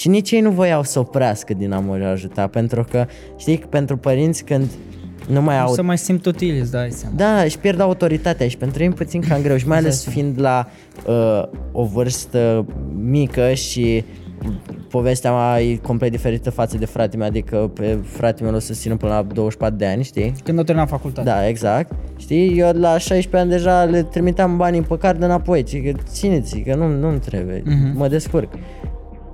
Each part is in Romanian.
Și nici ei nu voiau să oprească Dinamo de ajuta, pentru că, știi, pentru părinți când nu mai au... Să mai simt util, îți dai seama. Da, își pierd autoritatea și pentru ei e puțin cam greu și mai ales fiind la uh, o vârstă mică și povestea mea e complet diferită față de fratele meu, adică pe fratele meu o să țină până la 24 de ani, știi? Când o terminat facultatea. Da, exact. Știi, eu la 16 ani deja le trimiteam banii pe card înapoi, ci că țineți, că nu, nu-mi trebuie, Mhm. mă descurc.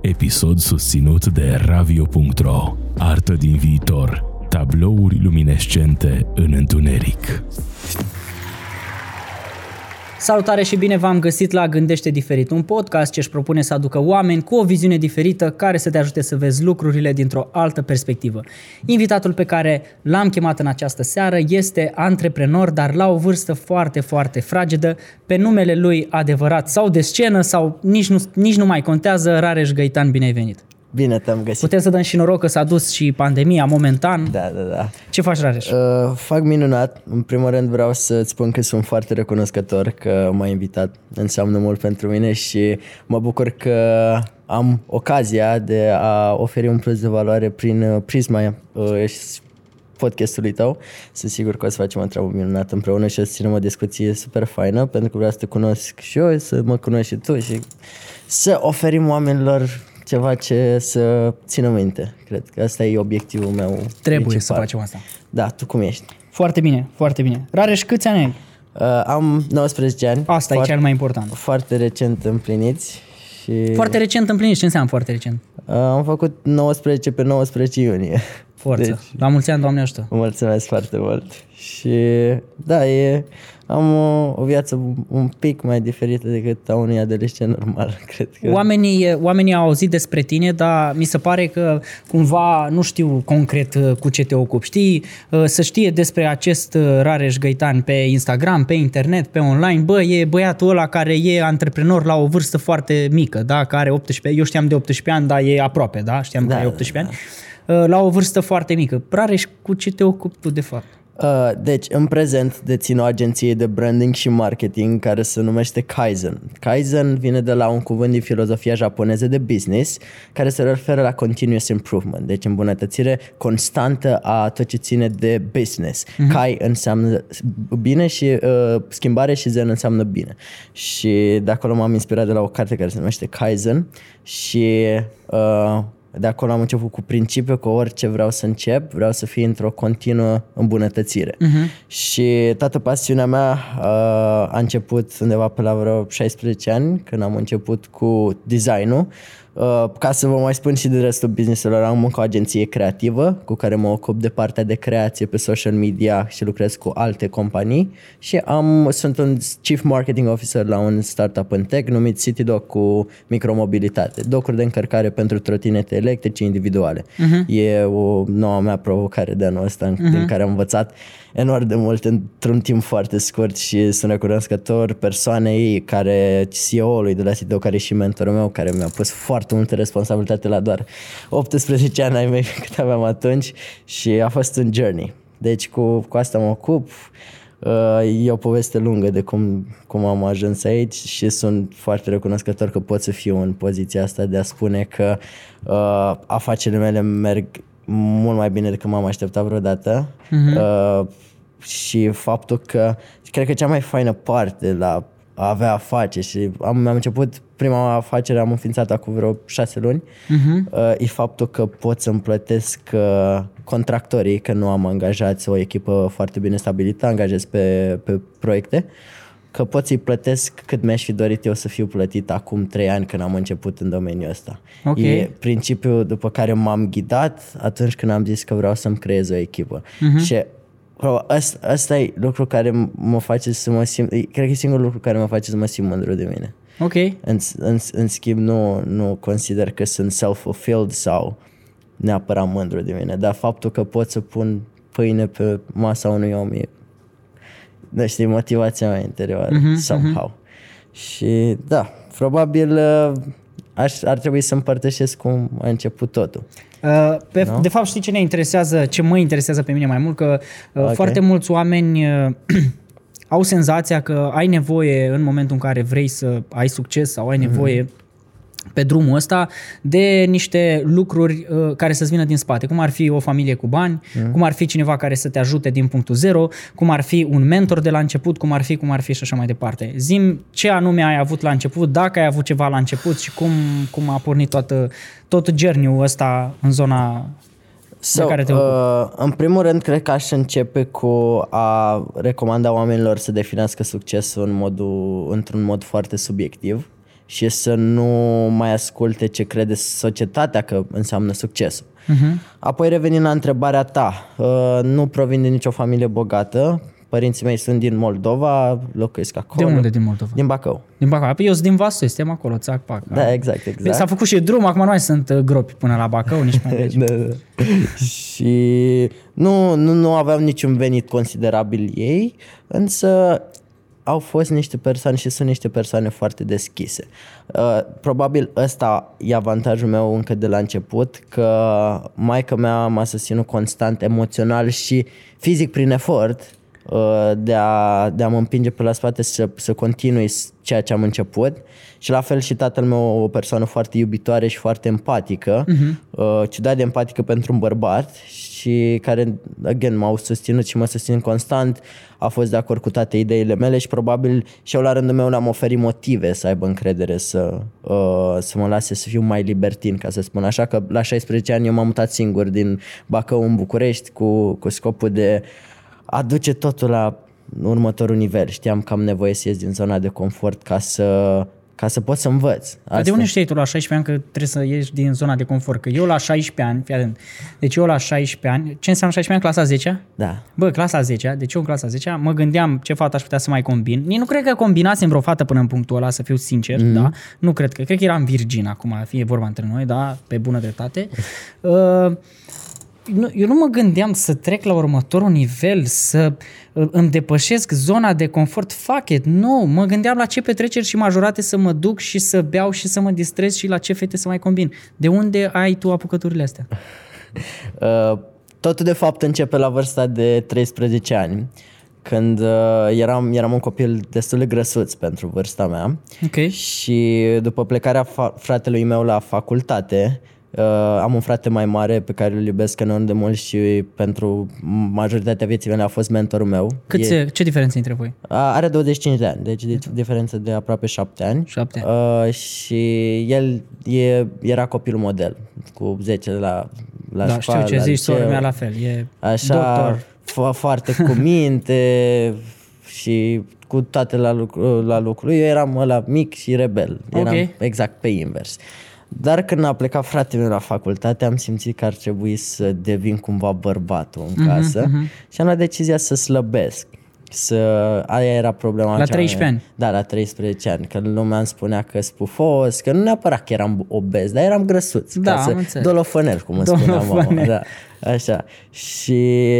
Episod susținut de Ravio.ro Artă din viitor. Tablouri luminescente în întuneric Salutare și bine v-am găsit la Gândește Diferit, un podcast ce își propune să aducă oameni cu o viziune diferită care să te ajute să vezi lucrurile dintr-o altă perspectivă. Invitatul pe care l-am chemat în această seară este antreprenor, dar la o vârstă foarte, foarte fragedă, pe numele lui adevărat sau de scenă sau nici nu, nici nu mai contează, Rareș Găitan, bine ai venit! Bine te-am găsit. Putem să dăm și noroc că s-a dus și pandemia momentan. Da, da, da. Ce faci, Rareș? Uh, fac minunat. În primul rând vreau să-ți spun că sunt foarte recunoscător că m-ai invitat. Înseamnă mult pentru mine și mă bucur că am ocazia de a oferi un plus de valoare prin uh, prisma uh, și podcastului tău. Sunt sigur că o să facem o treabă minunată împreună și o să ținem o discuție super faină pentru că vreau să te cunosc și eu, să mă cunoști și tu și să oferim oamenilor ceva ce să țină minte. Cred că asta e obiectivul meu Trebuie principal. să facem asta. Da, tu cum ești? Foarte bine, foarte bine. Rareș, câți ani ai? Uh, am 19 ani. Asta e foarte, cel mai important. Foarte recent împliniți și Foarte recent împlinit. Ce înseamnă foarte recent? uh, am făcut 19 pe 19 iunie. Forță. Deci... La mulți ani, Doamne ajută. Mulțumesc foarte mult. Și da, e, am o, o viață un pic mai diferită decât a unui adolescent normal, cred că. Oamenii, oamenii au auzit despre tine, dar mi se pare că cumva nu știu concret uh, cu ce te ocupi. Știi, uh, să știe despre acest uh, Rareș Găitan pe Instagram, pe internet, pe online. Bă, e băiatul ăla care e antreprenor la o vârstă foarte mică, da? care are 18 Eu știam de 18 ani, dar e aproape, da? Știam Da, că e da, 18 ani. Uh, La o vârstă foarte mică. Rareș, cu ce te ocupi tu de fapt? Uh, deci, în prezent dețin o agenție de branding și marketing care se numește Kaizen. Kaizen vine de la un cuvânt din filozofia japoneză de business care se referă la continuous improvement, deci îmbunătățire constantă a tot ce ține de business. Uh-huh. Kai înseamnă bine și uh, schimbare și zen înseamnă bine. Și de acolo m-am inspirat de la o carte care se numește Kaizen și uh, de acolo am început cu principiul că orice vreau să încep, vreau să fie într-o continuă îmbunătățire. Uh-huh. Și toată pasiunea mea uh, a început undeva pe la vreo 16 ani, când am început cu designul. Uh, ca să vă mai spun și de restul business-urilor, am încă o agenție creativă cu care mă ocup de partea de creație pe social media și lucrez cu alte companii și am, sunt un Chief Marketing Officer la un startup în tech numit CityDoc cu micromobilitate, docuri de încărcare pentru trotinete electrice individuale. Uh-huh. E o noua mea provocare de anul ăsta uh-huh. din care am învățat enorm de mult într-un timp foarte scurt și sunt recunoscător persoanei care, CEO-ului de la CityDoc, care e și mentorul meu, care mi-a pus foarte multă responsabilitate la doar 18 ani ai mei cât aveam atunci și a fost un journey. Deci cu, cu asta mă ocup. Uh, E o poveste lungă de cum, cum am ajuns aici și sunt foarte recunoscător că pot să fiu în poziția asta de a spune că uh, afacerile mele merg mult mai bine decât m-am așteptat vreodată uh-huh. uh, și faptul că cred că cea mai faină parte la a avea afaceri și am, am început prima afacere am înființat acum vreo șase luni uh-huh. uh, e faptul că pot să-mi plătesc uh, contractorii, că nu am angajați o echipă foarte bine stabilită, angajez pe, pe proiecte, că pot să-i plătesc cât mi-aș fi dorit eu să fiu plătit acum trei ani când am început în domeniul ăsta. Ok. E principiul după care m-am ghidat atunci când am zis că vreau să-mi creez o echipă. Uh-huh. Și Bro, asta, asta e lucru care m- mă face să mă simt, e- cred că e singurul lucru care mă face să mă simt mândru de mine. Ok. În, în, în schimb, nu, nu consider că sunt self-fulfilled sau neapărat mândru de mine, dar faptul că pot să pun pâine pe masa unui om e, nu știi, motivația mea interioară, Mhm, uh-huh, somehow. Uh-huh. Și da, probabil uh, aș, ar trebui să împărtășesc cum a început totul. Uh, Pe, no? De fapt, știi ce ne interesează, ce mă interesează pe mine mai mult? Că uh, Ok. foarte mulți oameni uh, au senzația că ai nevoie în momentul în care vrei să ai succes sau ai nevoie pe drumul ăsta de niște lucruri uh, care să-ți vină din spate, cum ar fi o familie cu bani, mm. cum ar fi cineva care să te ajute din punctul zero, cum ar fi un mentor de la început, cum ar fi, cum ar fi și așa mai departe. Zim ce anume ai avut la început, dacă ai avut ceva la început și cum, cum a pornit toată, tot journey-ul ăsta în zona So, de care te uh, în primul rând, cred că aș începe cu a recomanda oamenilor să definească succesul în modul, într-un mod foarte subiectiv și să nu mai asculte ce crede societatea că înseamnă succesul. Uh-huh. Apoi revenind la întrebarea ta, uh, nu provin din nicio familie bogată, părinții mei sunt din Moldova, locuiesc acolo. De unde din Moldova? Din Bacău. Din Bacău. Păi eu sunt din Vasul, suntem acolo, țac, pac. Da, exact, exact. S-a făcut și drum, acum nu mai sunt uh, gropi până la Bacău, nici mai deci. da, da. și nu, nu, nu aveam niciun venit considerabil ei, însă au fost niște persoane și sunt niște persoane foarte deschise. Uh, probabil ăsta e avantajul meu încă de la început, că maica mea m-a susținut constant emoțional și fizic prin efort uh, de a, de a mă împinge pe la spate să, să continui ceea ce am început și la fel și tatăl meu o persoană foarte iubitoare și foarte empatică, uh-huh. ciudat de empatică pentru un bărbat și care, again, m-au susținut și mă susțin constant, a fost de acord cu toate ideile mele și probabil și eu la rândul meu le-am oferit motive să aibă încredere să, uh, să mă lase să fiu mai libertin, ca să spun așa, că la 16 ani eu m-am mutat singur din Bacău în București cu, cu scopul de a duce totul la următorul nivel. Știam că am nevoie să ies din zona de confort ca să ca să pot să învăț. Asta. De unde știi tu la 16 ani că trebuie să ieși din zona de confort? Că eu la 16 ani, fii atent, deci eu la 16 ani, ce înseamnă 16 ani? Clasa 10 Da. Bă, clasa 10 deci eu în clasa 10 mă gândeam ce fată aș putea să mai combin. Nici nu cred că combinasem vreo fată până în punctul ăla, să fiu sincer, mm-hmm. da? Nu cred că, cred că eram virgin acum, fie vorba între noi, da? Pe bună dreptate. Uh, nu, eu nu mă gândeam să trec la următorul nivel, să uh, îmi depășesc zona de confort. Fuck it, nu. Mă gândeam la ce petreceri și majorate să mă duc și să beau și să mă distrez și la ce fete să mai combin. De unde ai tu apucăturile astea? Uh, totul de fapt începe la vârsta de 13 ani când uh, eram, eram un copil destul de grăsuț pentru vârsta mea okay. și după plecarea fa- fratelui meu la facultate, Uh, am un frate mai mare pe care îl iubesc enorm de mult și pentru majoritatea vieții mele a fost mentorul meu. Cât e, ce diferență între voi? Are 25 de ani, deci de diferență de aproape 7 ani. 7 ani. Uh, și el e, era copilul model, cu 10 la, la da, școală. știu ce zici, sora mea la fel, e Așa, doctor. F- foarte cu minte și cu toate la lucru, la lucru. Eu eram ăla mic și rebel. Eram Ok. exact pe invers. Dar când a plecat fratele meu la facultate, am simțit că ar trebui să devin cumva bărbatul în casă uh-huh. și am luat decizia să slăbesc. Să... Aia era problema. La cea 13 mai- ani? Da, la 13 ani. Că lumea îmi spunea că spufos, că nu neapărat că eram obez, dar eram grăsuț. Da, ca să, am înțeles. Dolofănel, cum îmi spunea mama. Dolofănel. Da, așa. Și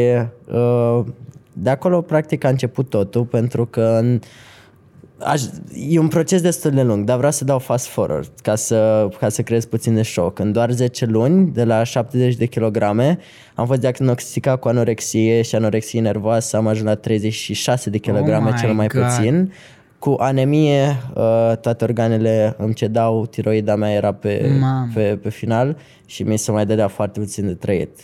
uh, de acolo, practic, a început totul, pentru că în, aș, e un proces destul de lung, dar vreau să dau fast forward ca să, ca să creez puțin de șoc. În doar 10 luni, de la 70 de kilograme, am fost diagnosticat cu anorexie și anorexie nervoasă, am ajuns la 36 de kilograme, Oh my cel mai God. puțin. Cu anemie, uh, toate organele îmi cedau, tiroida mea era pe, Mamă. pe, pe final și mi se mai dădea foarte puțin de trăit.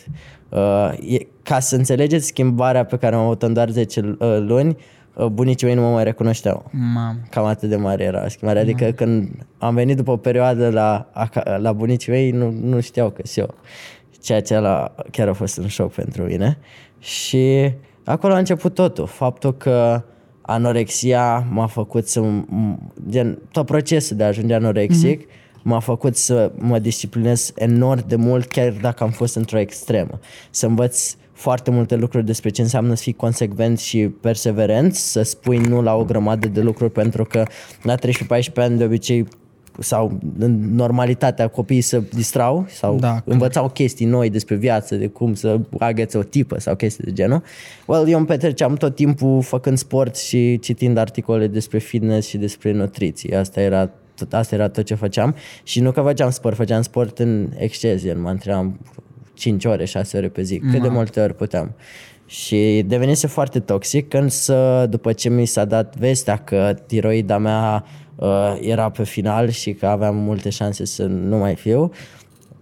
Uh, e, ca să înțelegeți schimbarea pe care am avut în doar 10 uh, luni, uh, bunicii mei nu mă mai recunoșteau. Mamă. Cam atât de mare era schimbarea. Adică când am venit după o perioadă la, aca- la bunicii mei, nu, nu știau că sunt eu. Ceea ce la, chiar a fost un șoc pentru mine. Și acolo a început totul. Faptul că anorexia m-a făcut să... m- Gen, tot procesul de a ajunge anorexic mm-hmm. m-a făcut să mă disciplinez enorm de mult, chiar dacă am fost într-o extremă. Să învăț foarte multe lucruri despre ce înseamnă să fii consecvent și perseverent, să spui nu la o grămadă de lucruri pentru că la 13-14 ani de obicei sau în normalitatea copiii se distrau sau Da, da, învățau chestii noi despre viață, de cum să agăți o tipă sau chestii de genul. Well, eu îmi petreceam tot timpul făcând sport și citind articole despre fitness și despre nutriție. Asta era tot, asta era tot ce făceam și nu că făceam sport, făceam sport în exces, gen, mă antrenam 5 ore, 6 ore pe zi, cât de multe ori puteam. Și devenise foarte toxic, însă după ce mi s-a dat vestea că tiroida mea uh, era pe final și că aveam multe șanse să nu mai fiu,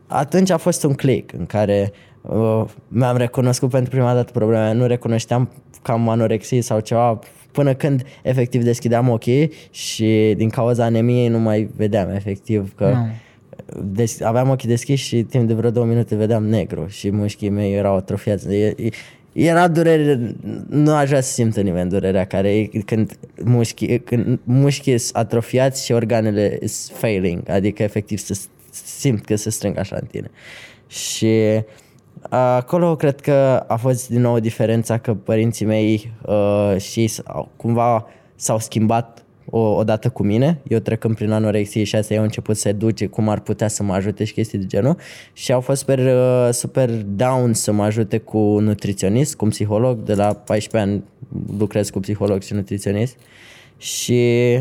atunci a fost un click în care uh, mi-am recunoscut pentru prima dată probleme. Nu recunoșteam că am anorexie sau ceva până când efectiv deschideam ochii și din cauza anemiei nu mai vedeam efectiv că Nu. Des- aveam ochii deschiși și timp de vreo două minute vedeam negru și mușchii mei erau atrofiați. E- e- Era durere, nu aș vrea să simtă nimeni durerea care e când mușchii, când mușchii sunt atrofiați și organele sunt failing, adică efectiv să simt că se strâng așa în tine. Și acolo cred că a fost din nou diferența că părinții mei uh, și s-au- cumva s-au schimbat o, odată cu mine. Eu trecând prin anorexie și asta ei au început să educe cum ar putea să mă ajute și chestii de genul și au fost super, uh, super down să mă ajute cu nutriționist, cu un psiholog. De la 14 ani lucrez cu psiholog și nutriționist și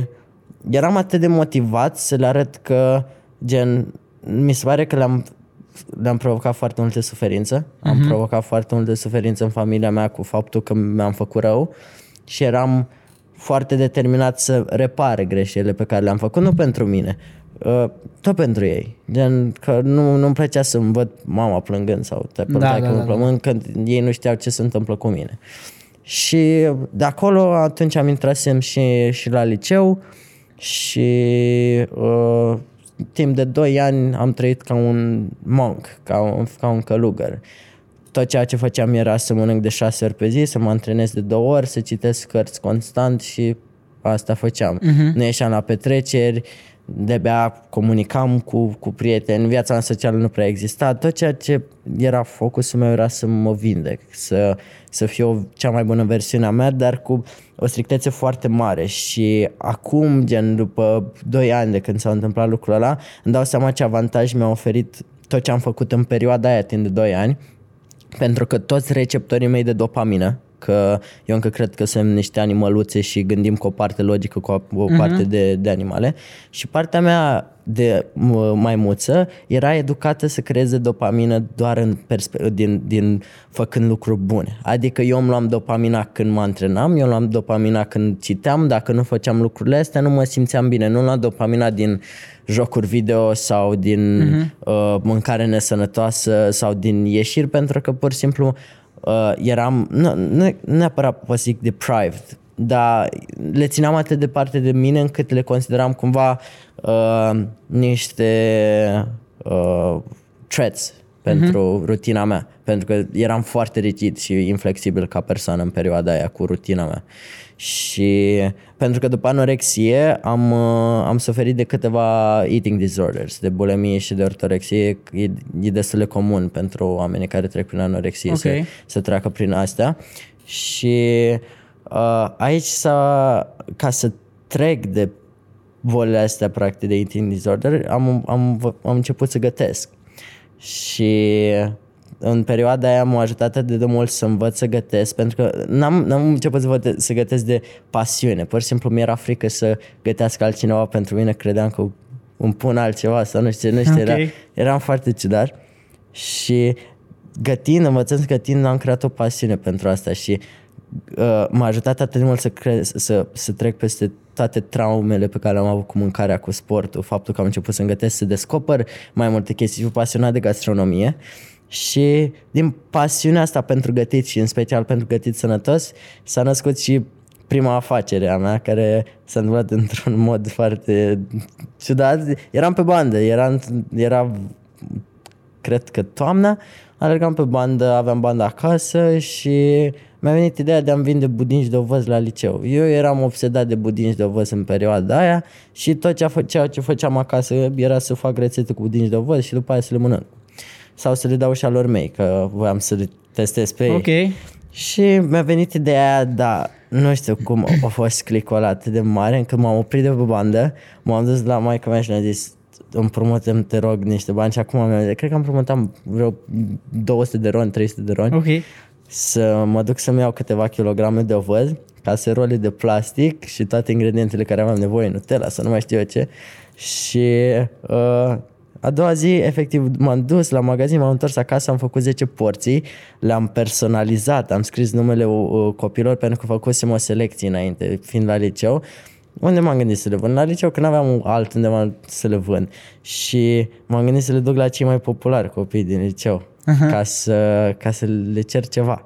eram atât de motivat să le arăt că gen mi se pare că le-am le-am provocat foarte multă suferință. Am provocat foarte multă suferință în familia mea cu faptul că mi-am făcut rău și eram foarte determinat să repare greșelile pe care le-am făcut, nu pentru mine, uh, tot pentru ei. Gen că nu, nu-mi plăcea să-mi văd mama plângând sau te Da, da, da, da, da, plămând când ei nu știau ce se întâmplă cu mine. Și de acolo atunci am intrasem și, și la liceu și uh, timp de 2 ani am trăit ca un monk, ca un, ca un călugăr. Tot ceea ce făceam era să mănânc de 6 ori pe zi, să mă antrenez de 2 ori, să citesc cărți constant și asta făceam. Uh-huh. Nu ieșeam la petreceri, de-abia comunicam cu, cu prieteni, viața mea socială nu prea exista, tot ceea ce era focusul meu era să mă vindec, să, să fiu cea mai bună versiune a mea, dar cu o strictețe foarte mare și acum, gen după 2 ani de când s-a întâmplat lucrul ăla, îmi dau seama ce avantaj mi-a oferit tot ce am făcut în perioada aia timp de 2 ani, pentru că toți receptorii mei de dopamină, că eu încă cred că sunt niște animăluțe și gândim cu o parte logică, cu o, o parte de, de animale și partea mea de m- maimuță era educată să creeze dopamină doar în perspe- din, din făcând lucruri bune. Adică eu îmi luam dopamina când mă antrenam, eu îmi luam dopamina când citeam, dacă nu făceam lucrurile astea nu mă simțeam bine. Nu luam dopamina din jocuri video sau din uh, mâncare nesănătoasă sau din ieșiri pentru că pur și simplu uh, eram, nu, nu neapărat vă zic deprived, dar le țineam atât de departe de mine încât le consideram cumva uh, niște uh, threats pentru uh-huh. rutina mea, pentru că eram foarte rigid și inflexibil ca persoană în perioada aia cu rutina mea. Și pentru că după anorexie am, uh, am suferit de câteva eating disorders, de bulimie și de ortorexie, e, e destul de comun pentru oamenii care trec prin anorexie Ok. să, să treacă prin astea. Și uh, aici s-a, ca să trec de bolile astea practic de eating disorder, am, am, am început să gătesc. Și în perioada aia m-a ajutat atât de mult să învăț să gătesc, pentru că n-am, n-am început să, văd, să gătesc de pasiune. Pur și simplu mi-era frică să gătească altcineva pentru mine, credeam că îmi pun altceva sau nu știu, nu știu, Ok. era, eram foarte ciudat. Și gătind, învățând gătind, am creat o pasiune pentru asta și uh, m-a ajutat atât de mult să, cre- să, să trec peste toate traumele pe care le-am avut cu mâncarea, cu sportul, faptul că am început să-mi gătesc, să descoper mai multe chestii, fiu pasionat de gastronomie și din pasiunea asta pentru gătit și în special pentru gătit sănătos s-a născut și prima afacere a mea care s-a întâmplat într-un mod foarte ciudat. Eram pe bandă, era, era cred că toamna, alergam pe bandă, aveam bandă acasă și mi-a venit ideea de a-mi vinde budinci de ovăz la liceu. Eu eram obsedat de budinci de ovăz în perioada aia și tot ce, fă, ceea ce făceam acasă era să fac rețete cu budinci de ovăz și după aia să le mănânc. Sau să le dau și alor mei, că voiam să le testez pe ei. Ok. Și mi-a venit ideea aia, dar nu știu cum a fost clicul ăla atât de mare încât m-am oprit de pe bandă, m-am dus la maica mea și mi-a zis împrumutăm, te rog, niște bani și acum mi-am zis, cred că împrumutam vreo 200 de roni, 300 de roni Ok. să mă duc să-mi iau câteva kilograme de ovăz, caserole de plastic și toate ingredientele care aveam nevoie, Nutella să nu mai știu eu ce. Și uh, a doua zi, efectiv, m-am dus la magazin, m-am întors acasă, am făcut 10 porții, le-am personalizat, am scris numele uh, copilor pentru că făcusem o selecție înainte, fiind la liceu unde m-am gândit să le vând? La liceu, când aveam alt undeva să le vând. Și m-am gândit să le duc la cei mai populari copii din liceu, ca să, ca să le cer ceva.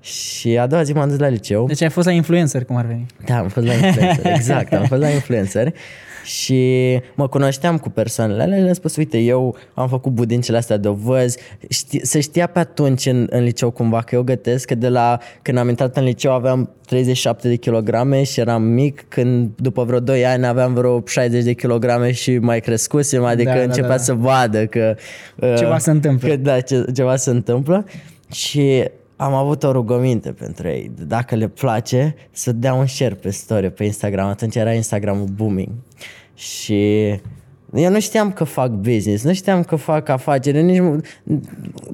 Și a doua zi m-am dus la liceu. Deci ai fost la influencer, cum ar veni. Da, am fost la influencer, exact, am fost la influencer și mă cunoșteam cu persoanele alea și le-am spus, uite, eu am făcut budincele astea de ovăz, Ști, se știa pe atunci în, în liceu cumva că eu gătesc, că de la când am intrat în liceu aveam 37 de kilograme și eram mic, când după vreo 2 ani aveam vreo 60 de kilograme și mai crescusem, adică Da, da, începea da. să vadă că... uh, Ceva se întâmplă. Că, da, ce, ceva se întâmplă și am avut o rugăminte pentru ei. Dacă le place, să dea un share pe story, pe Instagram. Atunci era Instagramul booming. Și eu nu știam că fac business, nu știam că fac afaceri, nici,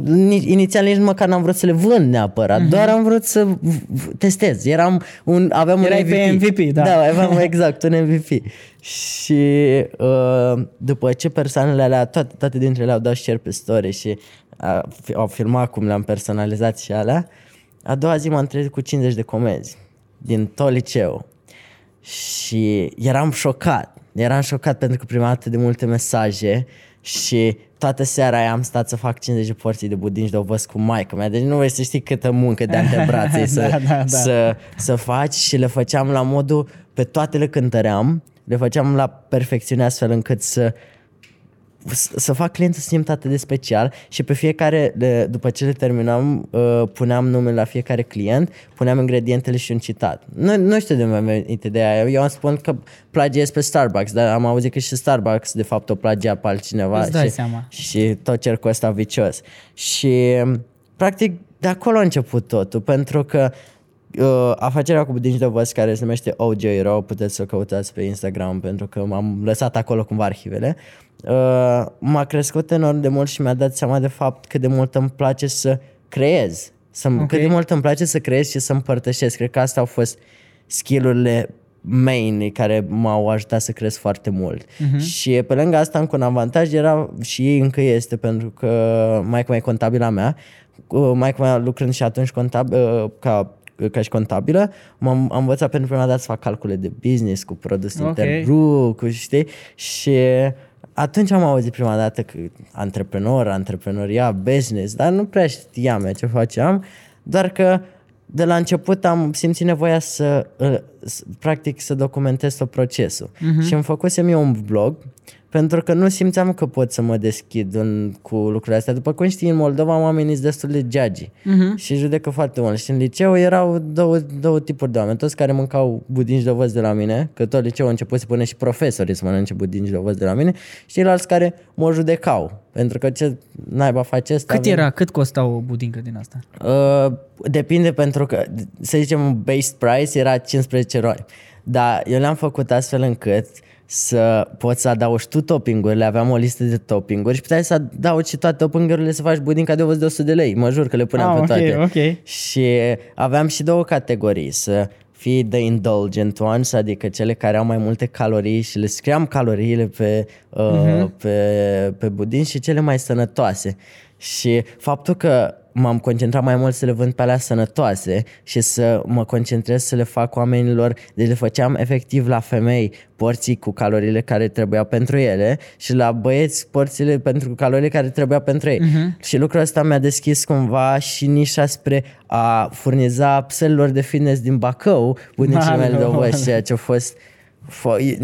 nici inițial nici măcar n-am vrut să le vând neapărat, mm-hmm. doar am vrut să v- v- testez. Eram un, aveam Erai un pe MVP. MVP, da. Da, aveam exact un MVP. Și uh, după ce persoanele alea, toate, toate dintre ele au dat share pe story și uh, fi- au filmat cum le-am personalizat și alea, a doua zi m-am trezit cu 50 de comenzi din tot liceu. Și eram șocat. Eram șocat pentru că prima dată de multe mesaje și toată seara aia am stat să fac 50 de porții de budinci de ovăz cu maica mea. Deci nu vrei să știi câtă muncă de antebrațe să, Da, da, da. să, să faci și le făceam la modul, pe toate le cântăream, le făceam la perfecțiune astfel încât să să fac clientul să simtă atât de special și pe fiecare, de, după ce le terminam, uh, puneam numele la fiecare client, puneam ingredientele și un citat. Nu, nu știu de unde mi-a venit ideea aia. Eu am spus că plagiez pe Starbucks, dar am auzit că și Starbucks de fapt o plagia pe altcineva. Îți dai și, seama. și tot cercul ăsta vicios. Și practic de acolo a început totul, pentru că uh, afacerea cu budinci de văz care se numește OJ Raw, puteți să o căutați pe Instagram pentru că m-am lăsat acolo cumva arhivele, uh, m-a crescut enorm de mult și mi-a dat seama de fapt cât de mult îmi place să creez, să, Ok. okay. cât de mult îmi place să creez și să împărtășesc. Cred că astea au fost skillurile main care m-au ajutat să cresc foarte mult. Uh-huh. Și pe lângă asta, încă un avantaj era și ei încă este, pentru că maica mea e contabila mea, cu maica mea lucrând și atunci contab, uh, ca ca și contabilă, m-am am învățat pentru prima dată să fac calcule de business cu produs Ok. intergru, cu știi, și atunci am auzit prima dată că antreprenor, antreprenoria, business, dar nu prea știam eu ce făceam, doar că de la început am simțit nevoia să, uh, să practic, să documentez tot procesul. Uh-huh. Și îmi făcusem eu un blog pentru că nu simțeam că pot să mă deschid în, cu lucrurile astea. După cum știi, în Moldova oamenii sunt destul de judgy uh-huh. și judecă foarte mult. Și în liceu erau două, două tipuri de oameni. Toți care mâncau budinci de ovăz de la mine, că tot liceu a început să pune și profesorii să mănânce budinci de ovăz de la mine, și ceilalți care mă judecau. Pentru că ce naiba face asta? Cât era, cât costa o budincă din asta? Uh, depinde pentru că, să zicem, un base price era 15 roi. Dar eu le-am făcut astfel încât să poți să adaugi tu toppingurile, aveam o listă de toppinguri și puteai să adaugi și toate toppingurile să faci budinca de ovăz de 100 de lei. Mă jur că le puneam Ah, pe ok, toate. ok. Și aveam și două categorii, să fii the indulgent ones, adică cele care au mai multe calorii și le scriam caloriile pe, uh, pe, pe budin și cele mai sănătoase. Și faptul că m-am concentrat mai mult să le vând pe alea sănătoase și să mă concentrez să le fac oamenilor, deci le făceam efectiv la femei porții cu caloriile care trebuiau pentru ele și la băieți porțiile pentru caloriile care trebuiau pentru ei. Uh-huh. Și lucrul ăsta mi-a deschis cumva și nișa spre a furniza pselilor de fitness din Bacău bunicii mele de Alo. ovăz, ceea ce a fost Fo-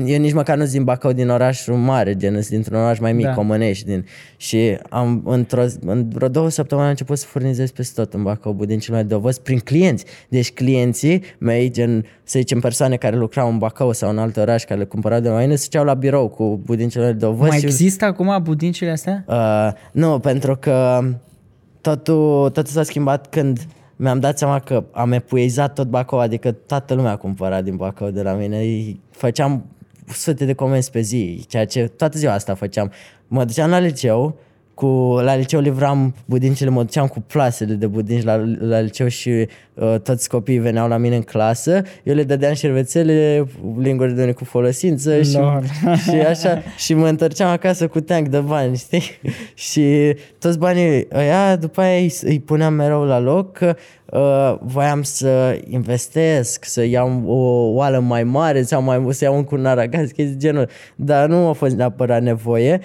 eu nici măcar nu sunt din Bacău, din orașul mare, gen, sunt dintr-un oraș mai mic, Da. da. Comănești. Din, și am, într-o, în vreo două săptămâni am început să furnizez peste tot în Bacău budincile mele de ovăz prin clienți. Deci clienții mei, gen, să zicem persoane care lucrau în Bacău sau în alt oraș, care le cumpărau de la mine, se duceau la birou cu budincile mele de ovăz. Mai și, există acum budincile astea? Uh, nu, pentru că totul, totul s-a schimbat când mi-am dat seama că am epuizat tot Bacău, adică toată lumea cumpăra din Bacău de la mine. Îi Făceam sute de comenzi pe zi, ceea ce toată ziua asta făceam. Mă duceam la liceu, cu, la liceu livram budincele, mă duceam cu plasele de budinci la, la liceu și uh, toți copiii veneau la mine în clasă, eu le dădeam șervețele, linguri de cu folosință și, Lol. și așa și mă întorceam acasă cu teanc de bani, știi? și toți banii ăia după aia îi, îi puneam mereu la loc că uh, voiam să investesc, să iau o oală mai mare sau mai să iau un cunar acasă, chestii de genul, dar nu a fost neapărat nevoie.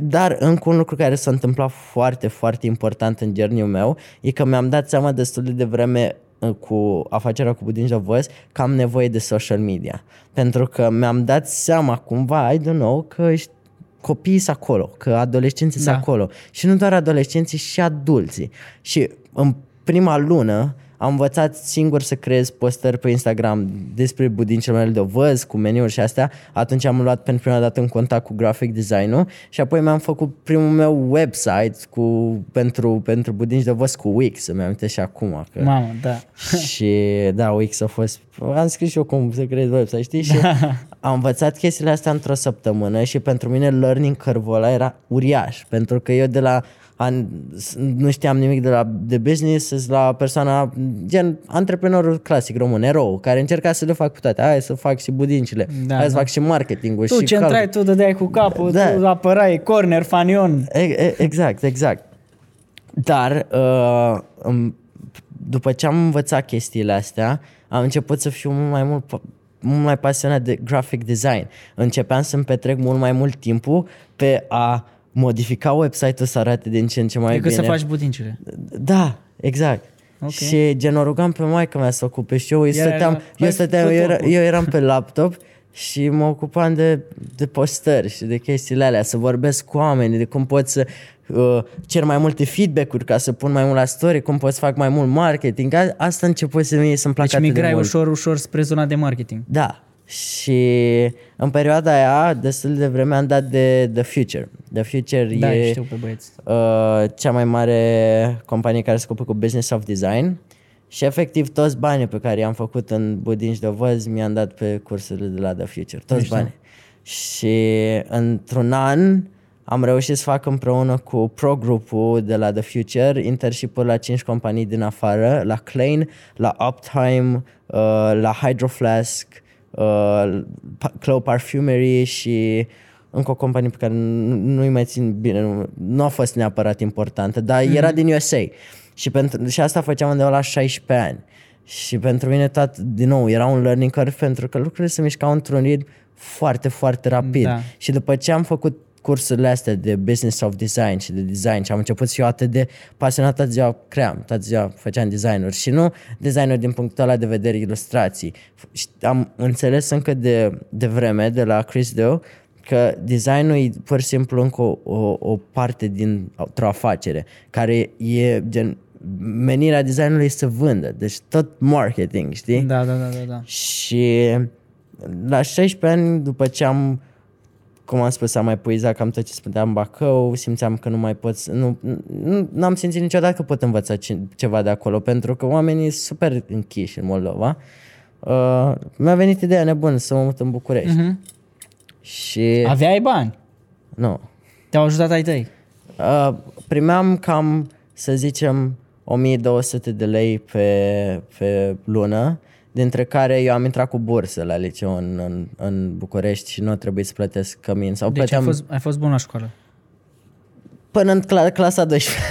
Dar încă un lucru care s-a întâmplat foarte, foarte important în journey meu e că mi-am dat seama destul de devreme uh, cu afacerea cu Budinci de Voice că am nevoie de social media. Pentru că mi-am dat seama cumva, I don't know, că ș- copiii sunt acolo, că adolescenții sunt Da. acolo. Și nu doar adolescenții, și adulții. Și în prima lună am învățat singur să creez postări pe Instagram despre budincele mele de ovăz, cu meniuri și astea. Atunci am luat pentru prima dată în contact cu graphic design-ul și apoi mi-am făcut primul meu website cu, pentru, pentru budinci de ovăz cu Wix, îmi amintesc și acum. Că Mamă, da. și da, Wix a fost... Am scris și eu cum să creez website, știi? Și am învățat chestiile astea într-o săptămână și pentru mine learning curve ăla era uriaș. Pentru că eu de la an, nu știam nimic de la de business la persoana gen antreprenorul clasic român, erou, care încerca să le fac pe toate. Hai să fac și budincile, Da, hai să da. fac și marketingul Tu și ce calcul. intrai, tu dădeai cu capul, Da. tu apărai corner, fanion. E- e- Exact, exact. Dar uh, îm- după ce am învățat chestiile astea, am început să fiu mult mai mult pa- mult mai pasionat de graphic design. Începeam să-mi petrec mult mai mult timpul pe a modifica website-ul să arate din ce în ce mai Decât bine. să faci budincile. Da, exact. Ok. Și gen o rugam pe maica mea să ocupe și eu, eu Era- stăteam, era- eu, fă- stăteam fă eu, era, topul. eu eram pe laptop și mă ocupam de, de postări și de chestiile alea, să vorbesc cu oameni, de cum pot să uh, cer mai multe feedback-uri ca să pun mai mult la story, cum pot să fac mai mult marketing. A, asta a început să mie să-mi placă Deci atât de migrai mult. ușor, ușor spre zona de marketing. Da. Și în perioada aia, destul de vreme, am dat de The Future. The Future Da, e știu pe băieți. uh, cea mai mare companie care se ocupă cu business of design și efectiv toți banii pe care i-am făcut în budinci de văz mi-am dat pe cursurile de la The Future, toți Mișto. banii. Și într-un an am reușit să fac împreună cu pro-grupul de la The Future internship la 5 companii din afară, la Klein, la Uptime, uh, la Hydroflask, uh, Pa- Clow Parfumery și încă o companie pe care nu- nu-i mai țin bine, nu, nu a fost neapărat importantă, dar mm. era din USA. Și, pentru, și asta făceam undeva la 16 ani. Și pentru mine tot, din nou, era un learning curve pentru că lucrurile se mișcau într-un ritm foarte, foarte rapid. Da. Și după ce am făcut cursurile astea de business of design și de design și am început să fiu atât de pasionat, toată ziua cream, toată ziua făceam designuri și nu designuri din punctul ăla de vedere ilustrații. Și am înțeles încă de, de vreme de la Chris Deo că designul e pur și simplu încă o, o, o parte dintr-o afacere care e gen menirea designului este să vândă, deci tot marketing, știi? Da, da, da, da, da. Și la 16 ani, după ce am, cum am spus, am mai puizat cam tot ce spuneam în Bacău, simțeam că nu mai pot, să- nu, nu n-am simțit niciodată că pot învăța ce, ceva de acolo, pentru că oamenii sunt super închiși în Moldova. Uh, mi-a venit ideea nebună să mă mut în București. Mhm. Și, Aveai bani. nu, Te-au ajutat ai tăi. Uh, primeam cam, să zicem, 1200 de lei pe, pe lună, dintre care eu am intrat cu bursă la liceu în, în, în București și nu a trebuit să plătesc cămin. Sau Deci ai plăteam fost, ai fost bun la școală. până în cla- clasa 12.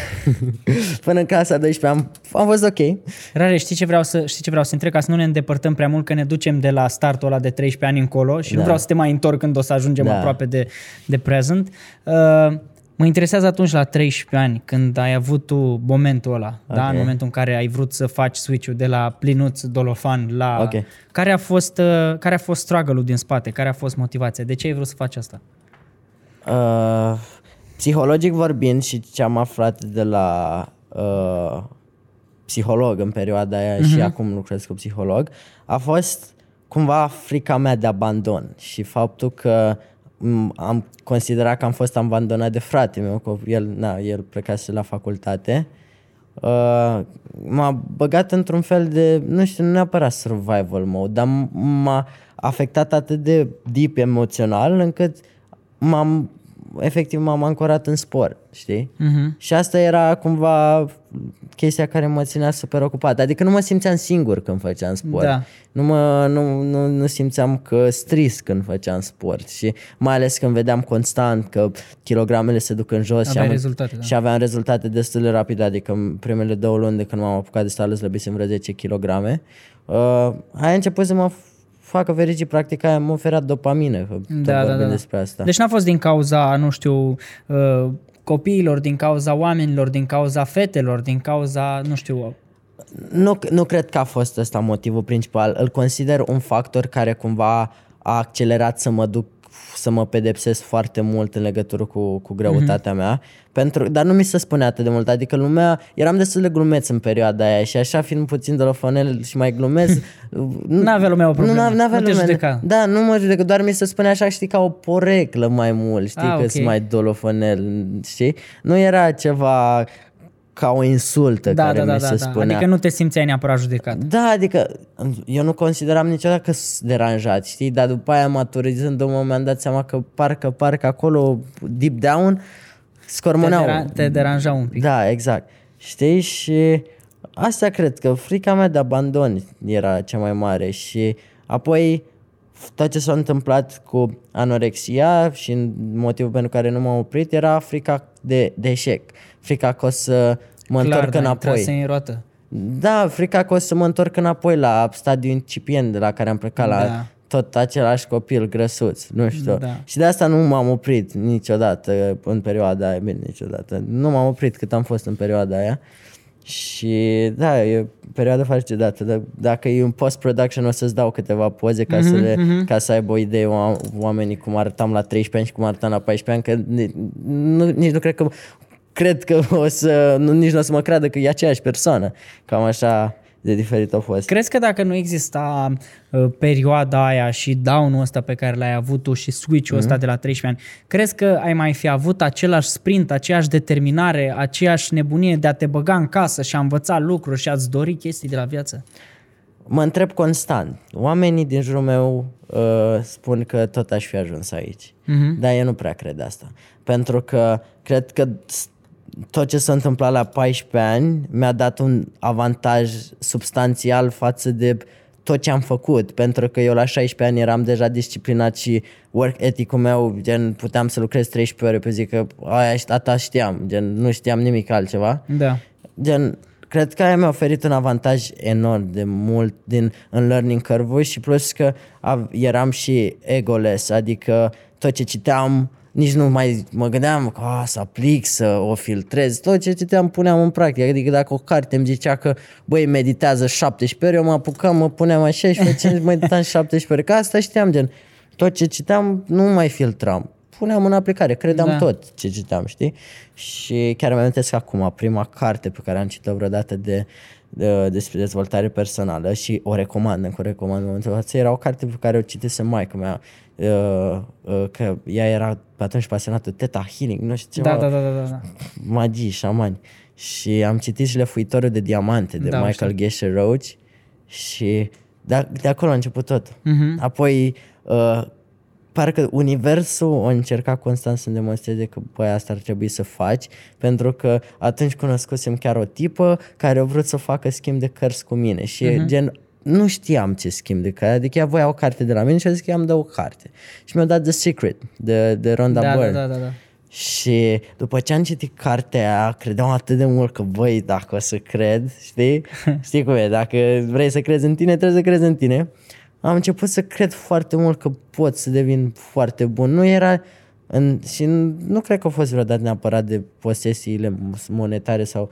până în clasa 12 am, am fost ok. Rare, știi ce vreau să, știi ce vreau să întreb? Ca să nu ne îndepărtăm prea mult, că ne ducem de la startul ăla de 13 ani încolo și nu Da. vreau să te mai întorc când o să ajungem Da. aproape de, de present. Uh, mă interesează atunci la 13 ani, când ai avut tu momentul ăla, da? în momentul în care ai vrut să faci switch-ul de la plinuț dolofan la... Ok. Care a fost, uh, care a fost struggle-ul din spate? Care a fost motivația? De ce ai vrut să faci asta? Uh, psihologic vorbind și ce am aflat de la uh, psiholog în perioada aia uh-huh. și acum lucrez cu psiholog, a fost cumva frica mea de abandon și faptul că m- am considerat că am fost abandonat de frate meu, că el, na, el plecase la facultate. Uh, m-a băgat într-un fel de, nu știu, nu neapărat survival mode, dar m- m-a afectat atât de deep emoțional încât m-am efectiv m-am ancorat în sport, știi? Mhm. Și asta era cumva chestia care mă ținea super ocupat. Adică nu mă simțeam singur când făceam sport. Da. Nu, mă, nu, nu, nu simțeam că stris când făceam sport și mai ales când vedeam constant că kilogramele se duc în jos și, Aveai am, rezultate, da. și aveam rezultate destul de rapide, adică în primele două luni de când m-am apucat de stală slăbisem vreo 10 kg. Uh, aia a început să mă f- facă fericit, practic aia mă oferea dopamină, că tot Da, da, vorbim da. despre asta. Deci n-a fost din cauza, nu știu, uh, copiilor, din cauza oamenilor, din cauza fetelor, din cauza, nu știu, Nu, nu cred că a fost ăsta motivul principal. Îl consider un factor care cumva a accelerat să mă duc să mă pedepsesc foarte mult în legătură cu, cu greutatea mea, pentru, dar nu mi se spune atât de mult, adică lumea, eram destul de glumeț în perioada aia și așa fiind puțin de lofonel și mai glumez, N-avea lumea o problemă. Nu, n-avea Nu te lumea. judeca. Da, nu mă judecă, doar mi se spune așa, știi, ca o poreclă mai mult, știi, Ah, că ok. sunt mai dolofonel, știi? Nu era ceva ca o insultă Da, care da, da, mi da, se da. spunea. Adică nu te simțeai neapărat judecat. Da, adică eu nu consideram niciodată că sunt deranjat, știi? Dar după aia maturizând, un moment dat seama că parcă, parcă acolo, deep down, Te, scormoneau. dera- te deranja un pic. Da, exact. Știi? Și asta cred că frica mea de abandon era cea mai mare și apoi tot ce s-a întâmplat cu anorexia și motivul pentru care nu m-am oprit era frica de, de eșec. Frica că o să mă Clar, întorc da, înapoi. intrase în roată. Da, frica că o să mă întorc înapoi la stadiul incipient de la care am plecat, la Da. tot același copil grăsuț, nu știu. Da. Și de asta nu m-am oprit niciodată în perioada aia, bine, niciodată. Nu m-am oprit cât am fost în perioada aia. Și da, e o perioadă foarte ciudată. D- Dacă e un post-production o să-ți dau câteva poze ca, să, le, ca să aibă o idee oa- oamenii cum arătam la 13 ani și cum arătam la 14 ani, că ni- nu, nici nu cred că cred că o să, nu, nici nu o să mă creadă că e aceeași persoană. Cam așa de diferit a fost. Crezi că dacă nu exista uh, perioada aia și down-ul ăsta pe care l-ai avut tu și switch-ul ăsta de la 13 ani, crezi că ai mai fi avut același sprint, aceeași determinare, aceeași nebunie de a te băga în casă și a învăța lucruri și a-ți dori chestii de la viață? Mă întreb constant. Oamenii din jurul meu uh, spun că tot aș fi ajuns aici. Mm-hmm. Dar eu nu prea cred asta. Pentru că cred că s- tot ce s-a întâmplat la 14 ani mi-a dat un avantaj substanțial față de tot ce am făcut, pentru că eu la 16 ani eram deja disciplinat și work ethic-ul meu, gen, puteam să lucrez 13 ore pe zi, că aia asta știam, gen, nu știam nimic altceva. Da. Gen, cred că aia mi-a oferit un avantaj enorm de mult din, în learning curve și plus că av- eram și egoless, adică tot ce citeam nici nu mai mă gândeam că a, să aplic, să o filtrez, tot ce citeam puneam în practică, adică dacă o carte îmi zicea că băi meditează 17 ore, eu mă apucam, mă puneam așa și făceam, meditam 17 ore, că asta știam, gen, tot ce citeam nu mai filtram, puneam în aplicare, credeam Da. tot ce citeam, știi? Și chiar mi-am amintesc acum, prima carte pe care am citit-o vreodată de, de, despre dezvoltare personală și o recomand, încă o recomand în momentul ăsta, era o carte pe care o citise maica mea, uh, uh, că ea era pe atunci pasionată Teta Healing, nu știu ceva, Da, da, da, da, da. magii, șamani. Și am citit și Lefuitorul de Diamante de Da, Michael Gesher Roach și de, de acolo a început tot. Mhm. Apoi, uh, parcă universul a încercat constant să-mi demonstreze că băi, asta ar trebui să faci, pentru că atunci cunoscusem chiar o tipă care a vrut să facă schimb de cărți cu mine și Mhm. uh-huh. gen nu știam ce schimb de cărți, adică ea voia o carte de la mine și a zis că i-am dă o carte. Și mi-a dat The Secret de, de Rhonda Da, da, Byrne. da, da, da. Și după ce am citit cartea aia, credeam atât de mult că, băi, dacă o să cred, știi? știi cum e, dacă vrei să crezi în tine, trebuie să crezi în tine. Am început să cred foarte mult că pot să devin foarte bun. Nu era... În, și nu cred că a fost vreodată neapărat de posesiile monetare sau...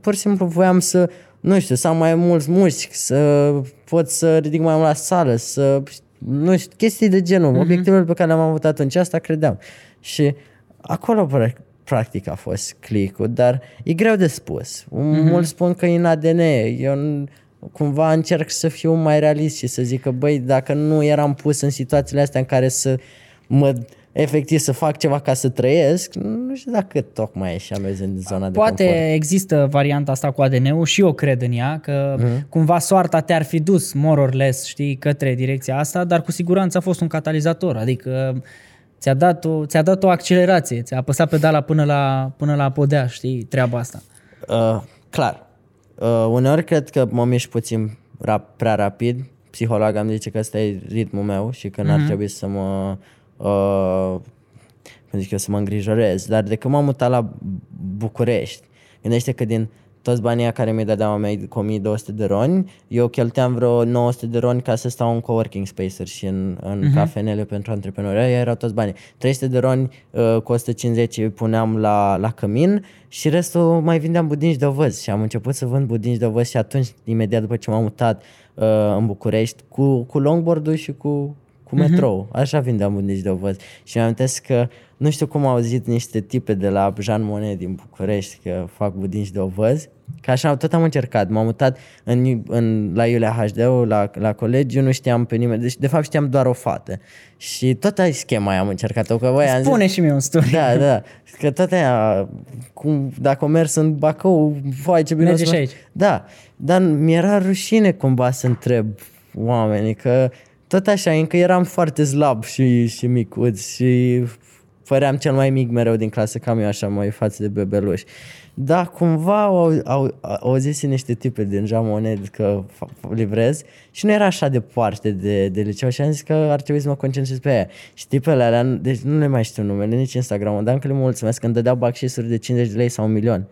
Pur și simplu voiam să, nu știu, să am mai mulți mușchi, să pot să ridic mai mult la sală, să... Nu știu, chestii de genul, mm-hmm. obiectivele pe care le-am avut atunci, asta credeam. Și acolo pra- practic a fost click dar e greu de spus. Mm-hmm. Mulți spun că e în ADN, eu n- cumva încerc să fiu mai realist și să zic că băi, dacă nu eram pus în situațiile astea în care să mă efectiv să fac ceva ca să trăiesc, nu știu dacă tocmai așa merg în zona de Poate confort. există varianta asta cu ADN-ul și eu cred în ea, că Mhm. cumva soarta te-ar fi dus more or less, știi, către direcția asta, dar cu siguranță a fost un catalizator, adică ți-a dat o, ți-a dat o accelerație, ți-a apăsat pedala până la, până la podea, știi, treaba asta. Uh, clar. Uh, uneori cred că mă mișc puțin rap, prea rapid. Psihologa îmi zice că ăsta e ritmul meu și că n-ar trebui să mă... Uh, cum zic eu, să mă îngrijorez. Dar de când m-am mutat la București, gândește că din toți banii care mi-i dădeau mei cu 1200 de roni, eu cheltuiam vreo 900 de roni ca să stau în coworking spaces și în, în uh-huh. cafenele pentru antreprenori. Aia erau toți banii. 300 de roni uh, cu 150 îi puneam la, la cămin și restul mai vindeam budinci de ovăz și am început să vând budinci de ovăz și atunci, imediat după ce m-am mutat uh, în București, cu, cu longboard-ul și cu cu metrou. Uh-huh. Așa vindeam budinci de ovăz. Și mi-am că nu știu cum au auzit niște tipe de la Jean Monnet din București că fac budinci de ovăz. Că așa tot am încercat. M-am mutat în, în, la Iulia HD, la, la colegiu, nu știam pe nimeni. Deci, de fapt, știam doar o fată. Și tot ai schema aia am încercat-o. Că, băi, Spune zis, și mie un story. Da, da. Că tot aia, cum, dacă o mers în Bacău, vai ce bine Merge și aici. Da, dar mi-era rușine cumva să întreb oamenii că tot așa, încă eram foarte slab și, și micuț și păream cel mai mic mereu din clasă, cam eu așa mai față de bebeluși. Da, cumva au, au, au zis niște tipe din Jamonet că livrez și nu era așa departe de, de liceu și am zis că ar trebui să mă concentrez pe aia. Și tipele alea, deci nu le mai știu numele, nici Instagram, dar încă le mulțumesc când dădeau bacșisuri de 50 de lei sau un milion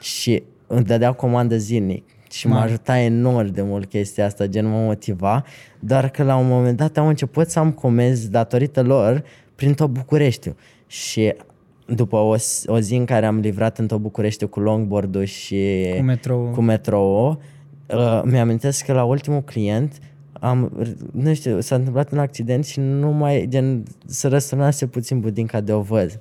și îmi dădeau comandă zilnic și mă ajuta enorm de mult chestia asta, gen mă motiva, doar că la un moment dat am început să am comenzi datorită lor prin tot Bucureștiul. Și după o, o zi în care am livrat în tot București cu longboard-ul și cu metrou, cu metrou uh, mi-amintesc că la ultimul client am, nu știu, s-a întâmplat un accident și nu mai, gen, să răsunase puțin budinca de ovăz.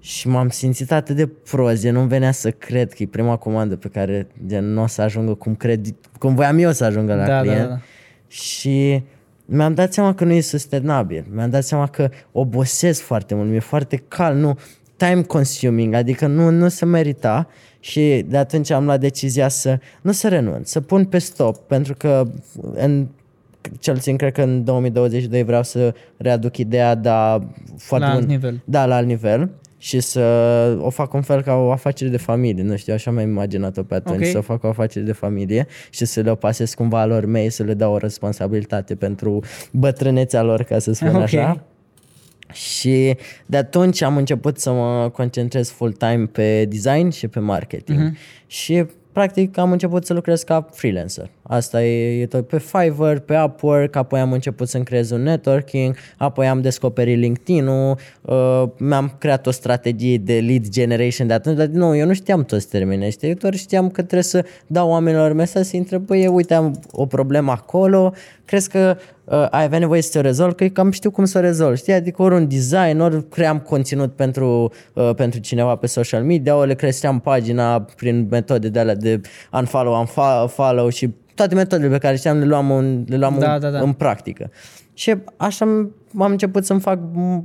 Și m-am simțit atât de prost, nu venea să cred că e prima comandă pe care gen, nu o să ajungă cum, cred, cum voiam eu să ajungă la da, client. Da, da. Și mi-am dat seama că nu e sustenabil. Mi-am dat seama că obosesc foarte mult, mi-e foarte cal, nu time consuming, adică nu, nu se merita și de atunci am luat decizia să nu să renunț, să pun pe stop, pentru că în cel puțin cred că în 2022 vreau să readuc ideea, dar foarte la alt nivel. Da, la alt nivel și să o fac un fel ca o afacere de familie, nu știu, așa mi-am imaginat-o pe atunci, okay. să o fac o afacere de familie și să le o pasez cumva lor mei, să le dau o responsabilitate pentru bătrânețea lor, ca să spun okay. așa. Și de atunci am început să mă concentrez full-time pe design și pe marketing. Uh-huh. Și practic am început să lucrez ca freelancer. Asta e, e tot pe Fiverr, pe Upwork, apoi am început să-mi creez un networking, apoi am descoperit LinkedIn-ul, uh, mi-am creat o strategie de lead generation de atunci, dar nu, eu nu știam toți termenii ăștia, eu doar știam că trebuie să dau oamenilor mesaj să întreb, băi, uite, am o problemă acolo, crezi că uh, ai avea nevoie să o rezolv, că cam știu cum să o rezolv, știi? Adică ori un design, ori cream conținut pentru, uh, pentru cineva pe social media, ori le creșteam pagina prin metode de alea de unfollow, unfollow și toate metodele pe care știam le luam, în, le luam da, în, da, da. în practică. Și așa am început să-mi fac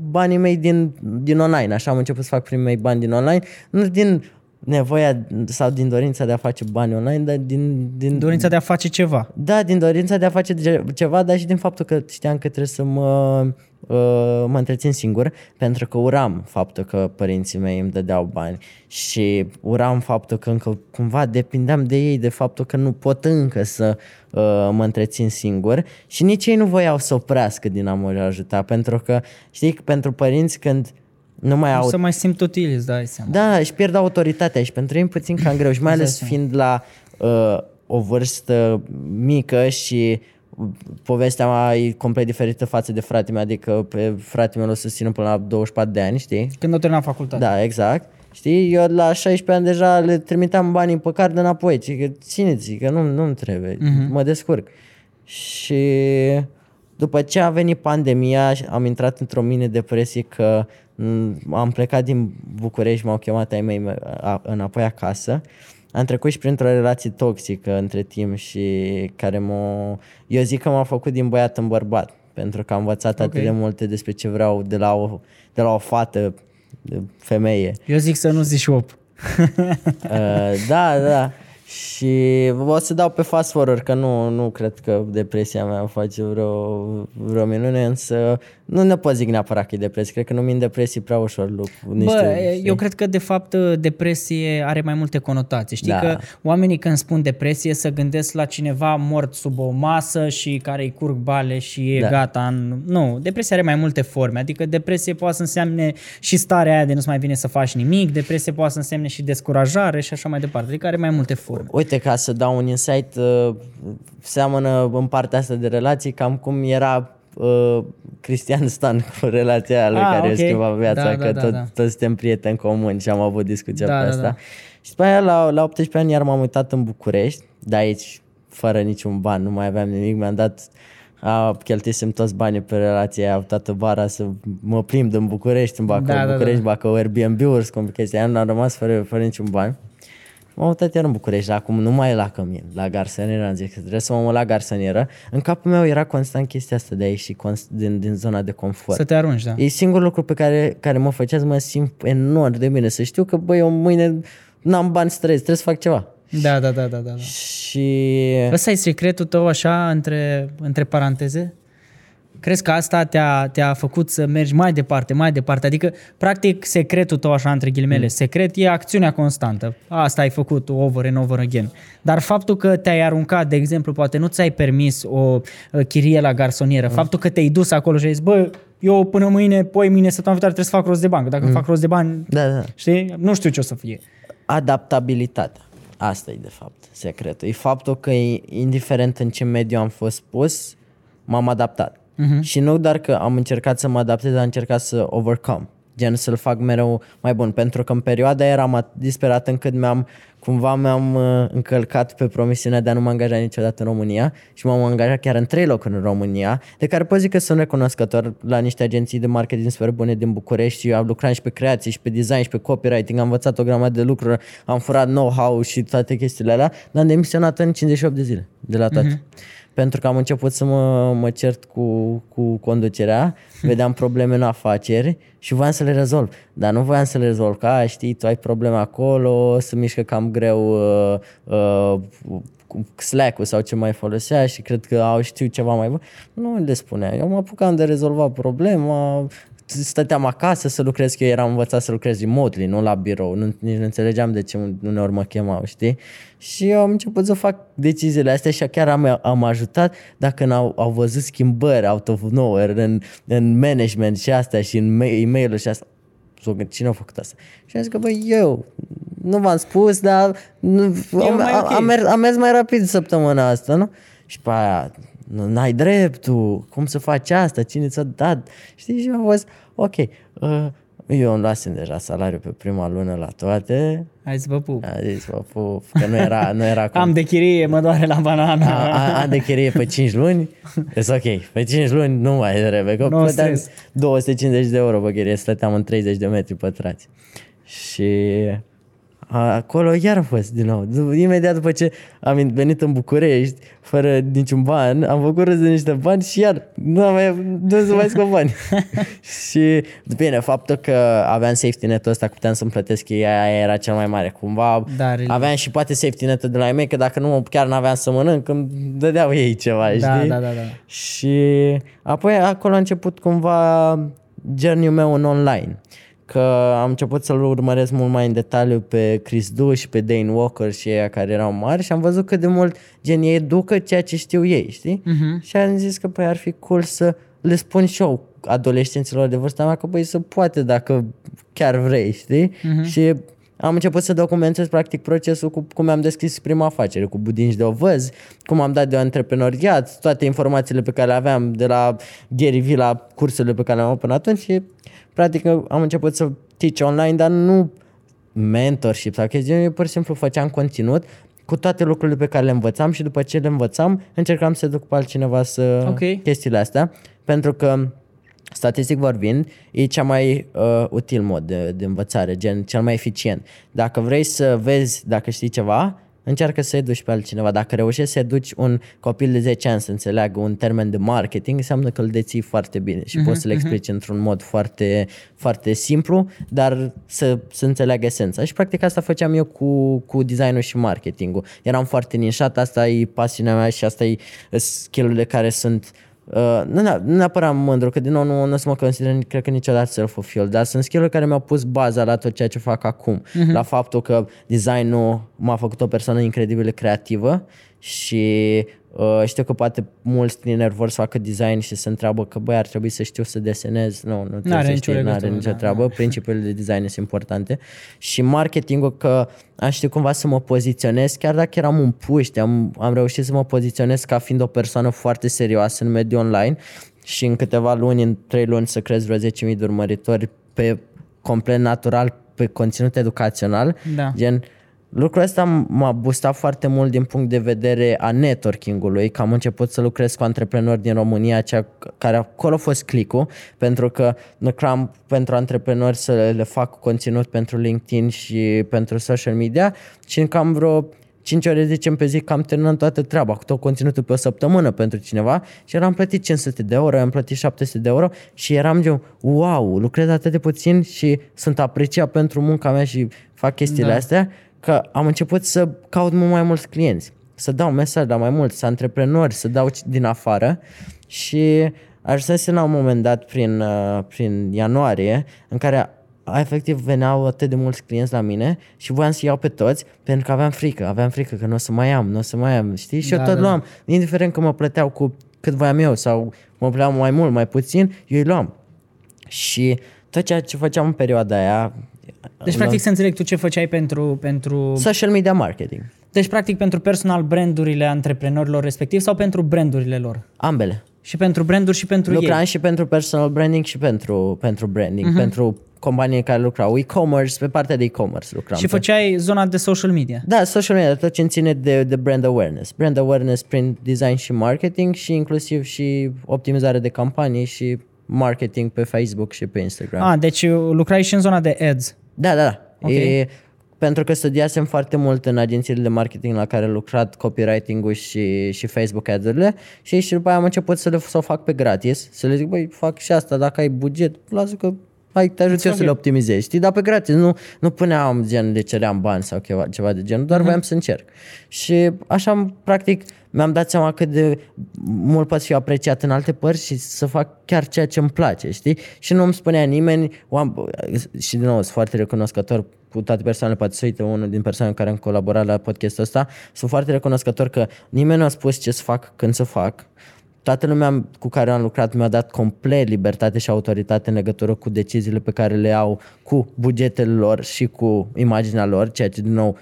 banii mei din, din online, așa am început să fac primii mei bani din online, nu din nevoia sau din dorința de a face bani online, dar din, din... Dorința de a face ceva. Da, din dorința de a face ceva, dar și din faptul că știam că trebuie să mă, uh, mă întrețin singur, pentru că uram faptul că părinții mei îmi dădeau bani și uram faptul că încă cumva depindeam de ei, de faptul că nu pot încă să uh, mă întrețin singur și nici ei nu voiau să oprească din a mă ajuta, pentru că știi, pentru părinți când nu mai au... Să mai simt util, îți dai seama. Da, își pierd autoritatea și pentru ei e puțin cam greu și mai ales fiind la uh, o vârstă mică și povestea mea e complet diferită față de fratele meu, adică pe fratele meu o susțin până la 24 de ani, știi? Când o terminam facultate. Da, exact. Știi, eu la 16 ani deja le trimiteam banii pe card înapoi, ci că țineți că nu, nu-mi trebuie, uh-huh. mă descurc. Și după ce a venit pandemia, am intrat într-o mine depresie că am plecat din București, m-au chemat ai mei înapoi acasă. Am trecut și printr-o relație toxică între timp și care m-a... Eu zic că m-a făcut din băiat în bărbat, pentru că am învățat okay. atât de multe despre ce vreau de la o, de la o fată, de femeie. Eu zic să nu zici op. uh, da, da. Și o să dau pe fast forward, că nu, nu cred că depresia mea face vreo, vreo minune, însă nu ne pot zic neapărat că e depresie. Cred că numim depresii prea ușor lucru. Niște, Bă, știi? eu cred că de fapt depresie are mai multe conotații. Știi Da. că oamenii când spun depresie să gândesc la cineva mort sub o masă și care îi curg bale și e Da. gata. În... Nu, depresia are mai multe forme. Adică depresie poate să însemne și starea aia de nu-ți mai vine să faci nimic, depresie poate să însemne și descurajare și așa mai departe. Adică are mai multe forme. Uite, ca să dau un insight, uh, seamănă în partea asta de relații cam cum era uh, Cristian Stan cu relația aia lui Ah, care ok. i-a schimbat viața, Da, că da, da, tot, da. toți suntem prieteni comuni și am avut discuția Da, pe da, asta. da. Și după aia, la, la 18 ani, iar m-am uitat în București, de aici, fără niciun ban, nu mai aveam nimic, mi-am dat a, cheltuisem toți banii pe relația aia, toată vara să mă plimb din București, în Bacău, Da, da, București, da. Bacău, Airbnb-uri, cum chestia aia, am rămas fără, fără niciun ban. M-am mutat iar în București, acum nu mai e la cămin, la garsonieră, am zis că trebuie să mă mut la garsonieră. În capul meu era constant chestia asta de a ieși const- din, din zona de confort. Să te arunci, da. E singurul lucru pe care, care mă făcea să mă simt enorm de bine, să știu că, băi, eu mâine n-am bani să trăiesc, trebuie să fac ceva. Da, da, da, da, da. da. Și... Ăsta e secretul tău așa, între, între paranteze? Crezi că asta te-a, te-a făcut să mergi mai departe, mai departe? Adică, practic, secretul tău, așa, între ghilimele, mm. secret e acțiunea constantă. Asta ai făcut over and over again. Dar faptul că te-ai aruncat, de exemplu, poate nu ți-ai permis o uh, chirie la garsonieră, mm. faptul că te-ai dus acolo și ai zis, bă, eu până mâine, poi mâine, săptămâna viitoare trebuie să fac rost de bancă. Dacă mm. fac rost de bani, Da, da. știi, nu știu ce o să fie. adaptabilitatea. Asta e de fapt secretul. E faptul că e- indiferent în ce mediu am fost pus, m-am adaptat. Uh-huh. Și nu doar că am încercat să mă adaptez, dar am încercat să overcome. Gen să-l fac mereu mai bun. Pentru că în perioada aia eram atât disperat încât mi-am, cumva mi-am uh, încălcat pe promisiunea de a nu mă angaja niciodată în România și m-am angajat chiar în trei locuri în România, de care pot zic că sunt recunoscător la niște agenții de marketing super bune din București și am lucrat și pe creație și pe design și pe copywriting, am învățat o grămadă de lucruri, am furat know-how și toate chestiile alea, dar am demisionat în 58 de zile de la toate. Mm-hmm. Pentru că am început să mă, mă cert cu, cu conducerea, vedeam probleme în afaceri și voiam să le rezolv. Dar nu voiam să le rezolv, că a, știi, tu ai probleme acolo, se mișcă cam greu uh, uh, cu Slack-ul sau ce mai folosea și cred că au știu ceva mai bun. Nu le spunea. Eu mă apucam de rezolva problema, stăteam acasă să lucrez, că eu eram învățat să lucrez remotely, nu la birou, nu, nici nu înțelegeam de ce uneori mă chemau, știi? Și eu am început să fac deciziile astea și chiar am, am ajutat dacă au, au văzut schimbări out of nowhere în, în management și astea și în ma- e-mail și asta. S-o gândit, Cine a făcut asta? Și am zis că, băi, eu, nu v-am spus, dar nu, am, mai am, ok. am, mers, am mers mai rapid săptămâna asta, nu? Și pe aia, nu- n-ai dreptul, cum să faci asta, cine ți-a dat? Știi, și am fost, ok, uh, eu îmi luasem deja salariul pe prima lună la toate, Hai să vă pup. a zis, vă pup, că nu era, nu era cum Am de chirie, mă doare la banana. a, a, a de chirie pe 5 luni, e ok, pe 5 luni nu mai trebuie, că No plăteam stres. 250 de euro pe chirie, stăteam în 30 de metri pătrați. Și a, acolo iar a fost din nou. Du- Imediat după ce am venit în București, fără niciun ban, am făcut râs de niște bani și iar nu am mai, nu să mai scot bani. și bine, faptul că aveam safety net-ul ăsta, că puteam să-mi plătesc ei, aia era cel mai mare. Cumva Dar- aveam și poate safety net-ul de la ei mei, că dacă nu chiar n-aveam să mănânc, îmi dădeau ei ceva, Da, știi? da, da, da. Și apoi acolo a început cumva journey-ul meu în online. Că am început să-l urmăresc mult mai în detaliu pe Chris Du și pe Dane Walker și ei care erau mari și am văzut cât de mult gen ei educă ceea ce știu ei, știi? Uh-huh. Și am zis că păi ar fi cool să le spun și eu adolescenților de vârsta mea că băi se poate dacă chiar vrei, știi? Uh-huh. Și am început să documentez practic procesul cu cum am deschis prima afacere, cu budinci de ovăz, cum am dat de antreprenoriat, toate informațiile pe care le aveam de la Gary Vee la cursurile pe care le-am avut până atunci și practic am început să teach online, dar nu mentorship sau chestii, eu pur și simplu făceam conținut cu toate lucrurile pe care le învățam și după ce le învățam, încercam să duc pe altcineva să Ok. chestiile astea, pentru că statistic vorbind, e cea mai uh, util mod de, de învățare, gen cel mai eficient. Dacă vrei să vezi dacă știi ceva, încearcă să educi pe altcineva. Dacă reușești să educi un copil de 10 ani să înțeleagă un termen de marketing, înseamnă că îl deții foarte bine și uh-huh, poți să le explici uh-huh. într-un mod foarte, foarte simplu, dar să, să înțeleagă esența. Și practic asta făceam eu cu, cu designul și marketingul. Eram foarte nișat, asta e pasiunea mea și asta e skill-urile care sunt Uh, nu, nu neapărat mândru, că din nou nu, nu o să mă consider, cred că niciodată self-fulfilled, dar sunt skill care mi-au pus baza la tot ceea ce fac acum. Uh-huh. La faptul că designul m-a făcut o persoană incredibil de creativă și Uh, știu că poate mulți tineri vor să facă design și se întreabă că băi ar trebui să știu să desenez. Nu, nu trebuie n-are să știi, nu are nicio da, treabă. Da. Principiile de design sunt importante. Și marketingul că am știut cumva să mă poziționez, chiar dacă eram un puști, am, am reușit să mă poziționez ca fiind o persoană foarte serioasă în mediul online și în câteva luni, în trei luni să crezi vreo 10.000 de urmăritori pe complet natural, pe conținut educațional. Da. Gen, Lucrul ăsta m-a boostat foarte mult din punct de vedere a networking-ului, că am început să lucrez cu antreprenori din România, cea care acolo a fost click pentru că lucram pentru antreprenori să le fac conținut pentru LinkedIn și pentru social media și în cam vreo 5 ore, zicem pe zi, cam terminăm toată treaba, cu tot conținutul pe o săptămână pentru cineva și eram plătit 500 de euro, am plătit 700 de euro și eram gen, wow, lucrez atât de puțin și sunt apreciat pentru munca mea și fac chestiile da. astea că am început să caut mult mai mulți clienți, să dau mesaj la mai mulți, să antreprenori, să dau din afară și ajunsese la un moment dat prin, uh, prin ianuarie în care efectiv veneau atât de mulți clienți la mine și voiam să iau pe toți pentru că aveam frică, aveam frică că nu o să mai am, nu o să mai am, știi? Și da, eu tot da. luam, indiferent că mă plăteau cu cât voiam eu sau mă plăteau mai mult, mai puțin, eu îi luam. Și tot ceea ce făceam în perioada aia, deci, practic, să înțeleg tu ce făceai pentru, pentru... Social media marketing. Deci, practic, pentru personal brandurile antreprenorilor respectiv sau pentru brandurile lor? Ambele. Și pentru branduri și pentru Lucram ei? și pentru personal branding și pentru, pentru branding, uh-huh. pentru companii care lucrau e-commerce, pe partea de e-commerce lucram. Și făceai pe... zona de social media? Da, social media, tot ce ține de, de brand awareness. Brand awareness prin design și marketing și inclusiv și optimizare de campanii și marketing pe Facebook și pe Instagram. Ah, deci lucrai și în zona de ads. Da, da, da. Okay. E, pentru că studiasem foarte mult în agențiile de marketing la care am lucrat copywriting-ul și, și Facebook ads-urile și, și după aia am început să, le, să o fac pe gratis, să le zic, băi, fac și asta, dacă ai buget, lasă că hai, te ajut eu să le optimizezi, știi? Dar pe gratis, nu, nu puneam gen, de ceream bani sau ceva, ceva de genul, doar uh-huh. voiam să încerc. Și așa, practic, mi-am dat seama cât de mult pot fi apreciat în alte părți și să fac chiar ceea ce îmi place, știi? Și nu îmi spunea nimeni, și din nou sunt foarte recunoscător cu toate persoanele, poate să uite unul din persoane care am colaborat la podcastul ăsta, sunt foarte recunoscător că nimeni nu a spus ce să fac când să fac, toată lumea cu care am lucrat mi-a dat complet libertate și autoritate în legătură cu deciziile pe care le au cu bugetele lor și cu imaginea lor, ceea ce din nou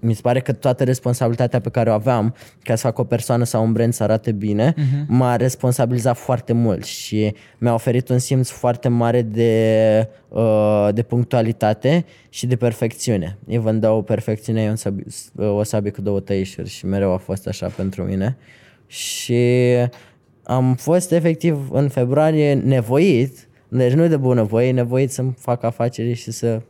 mi se pare că toată responsabilitatea pe care o aveam ca să fac o persoană sau un brand să arate bine, uh-huh. m-a responsabilizat foarte mult și mi-a oferit un simț foarte mare de, uh, de punctualitate și de perfecțiune. Even though perfecțiunea e un sabi, o sabie cu două tăișuri și mereu a fost așa pentru mine. Și am fost efectiv în februarie nevoit, deci nu de bună voie, nevoit să-mi fac afaceri și să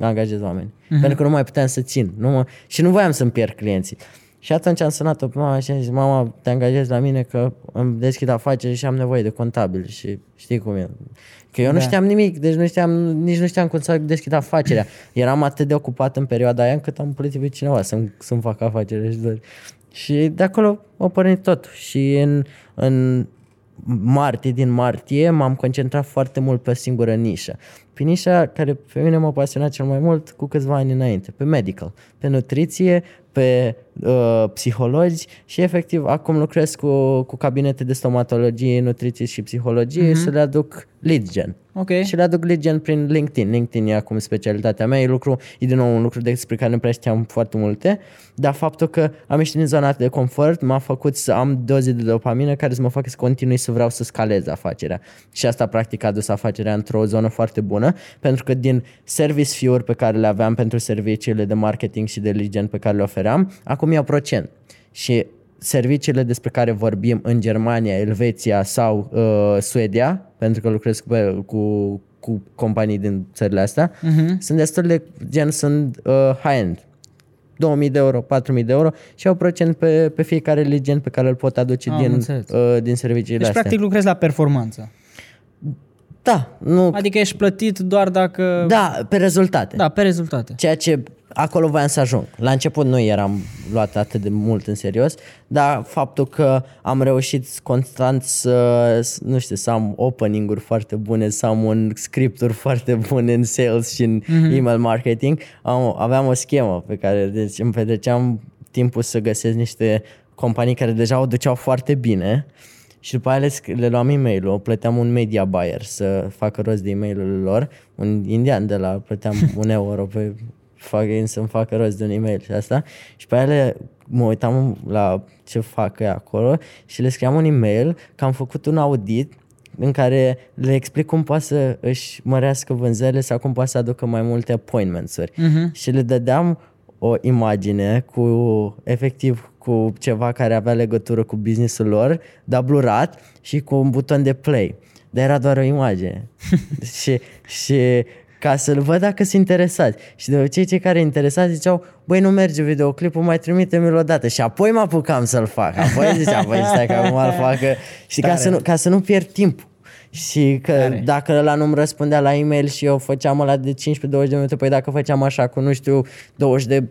angajez oameni. Uh-huh. Pentru că nu mai puteam să țin. Nu mă, și nu voiam să-mi pierd clienții. Și atunci am sunat-o pe mama și am zis, mama, te angajezi la mine că îmi deschid afaceri și am nevoie de contabil și știi cum e. Că eu da. nu știam nimic, deci nu știam, nici nu știam cum să deschid afacerea. Eram atât de ocupat în perioada aia încât am plătit pe cineva să-mi, să-mi fac afacere. Și, și de acolo a pornit tot. Și în, în martie, din martie, m-am concentrat foarte mult pe o singură nișă. Pe nișa care pe mine m-a pasionat cel mai mult cu câțiva ani înainte, pe medical, pe nutriție, pe uh, psihologi și efectiv acum lucrez cu, cu cabinete de stomatologie, nutriție și psihologie uh-huh. să le aduc lead gen. Okay. Și le aduc lead gen prin LinkedIn. LinkedIn e acum specialitatea mea, e, lucru, e din nou un lucru despre care nu prea știam foarte multe, dar faptul că am ieșit din zona de confort m-a făcut să am doze de dopamină care să mă facă să continui să vreau să scalez afacerea. Și asta practic a dus afacerea într-o zonă foarte bună, pentru că din service fee-uri pe care le aveam pentru serviciile de marketing și de lead gen pe care le ofeream, acum iau procent. Și serviciile despre care vorbim în Germania, Elveția sau uh, Suedia, pentru că lucrez cu, cu, cu companii din țările astea, uh-huh. sunt destul de, gen, sunt uh, high-end. 2000 de euro, 4000 de euro și au procent pe, pe fiecare legend pe care îl pot aduce Am din, înțeles. uh, din serviciile Deci, astea. practic, lucrezi la performanță. Da, nu, Adică ești plătit doar dacă... da, pe rezultate. Da, pe rezultate. Ceea ce acolo voiam să ajung. La început nu eram luat atât de mult în serios, dar faptul că am reușit constant să, să- nu știu, să am opening-uri foarte bune, să am un scripturi foarte bune în sales și în mm-hmm. email marketing, am, aveam o schemă pe care deci, îmi petreceam timpul să găsesc niște companii care deja o duceau foarte bine și după aia le, sc- le luam e mail plăteam un media buyer să facă rost de e mail lor, un indian de la, plăteam un euro pe fucking să-mi facă rost de un e-mail și asta. Și pe aia le, mă uitam la ce fac ei acolo și le scriam un e-mail că am făcut un audit în care le explic cum poate să își mărească vânzările sau cum poate să aducă mai multe appointments-uri. Uh-huh. Și le dădeam o imagine cu, efectiv, cu ceva care avea legătură cu businessul lor, dar blurat și cu un buton de play. Dar era doar o imagine. și, și ca să-l văd dacă sunt interesați. Și de obicei cei care interesați ziceau, băi, nu merge videoclipul, mai trimite-mi-l o dată. Și apoi mă apucam să-l fac. Apoi ziceam, băi, stai că acum îl fac. Și ca să, nu, ca să nu pierd timp. Și că Tare. dacă ăla nu-mi răspundea la e-mail și eu făceam ăla de 15-20 de minute, păi dacă făceam așa cu, nu știu, 20 de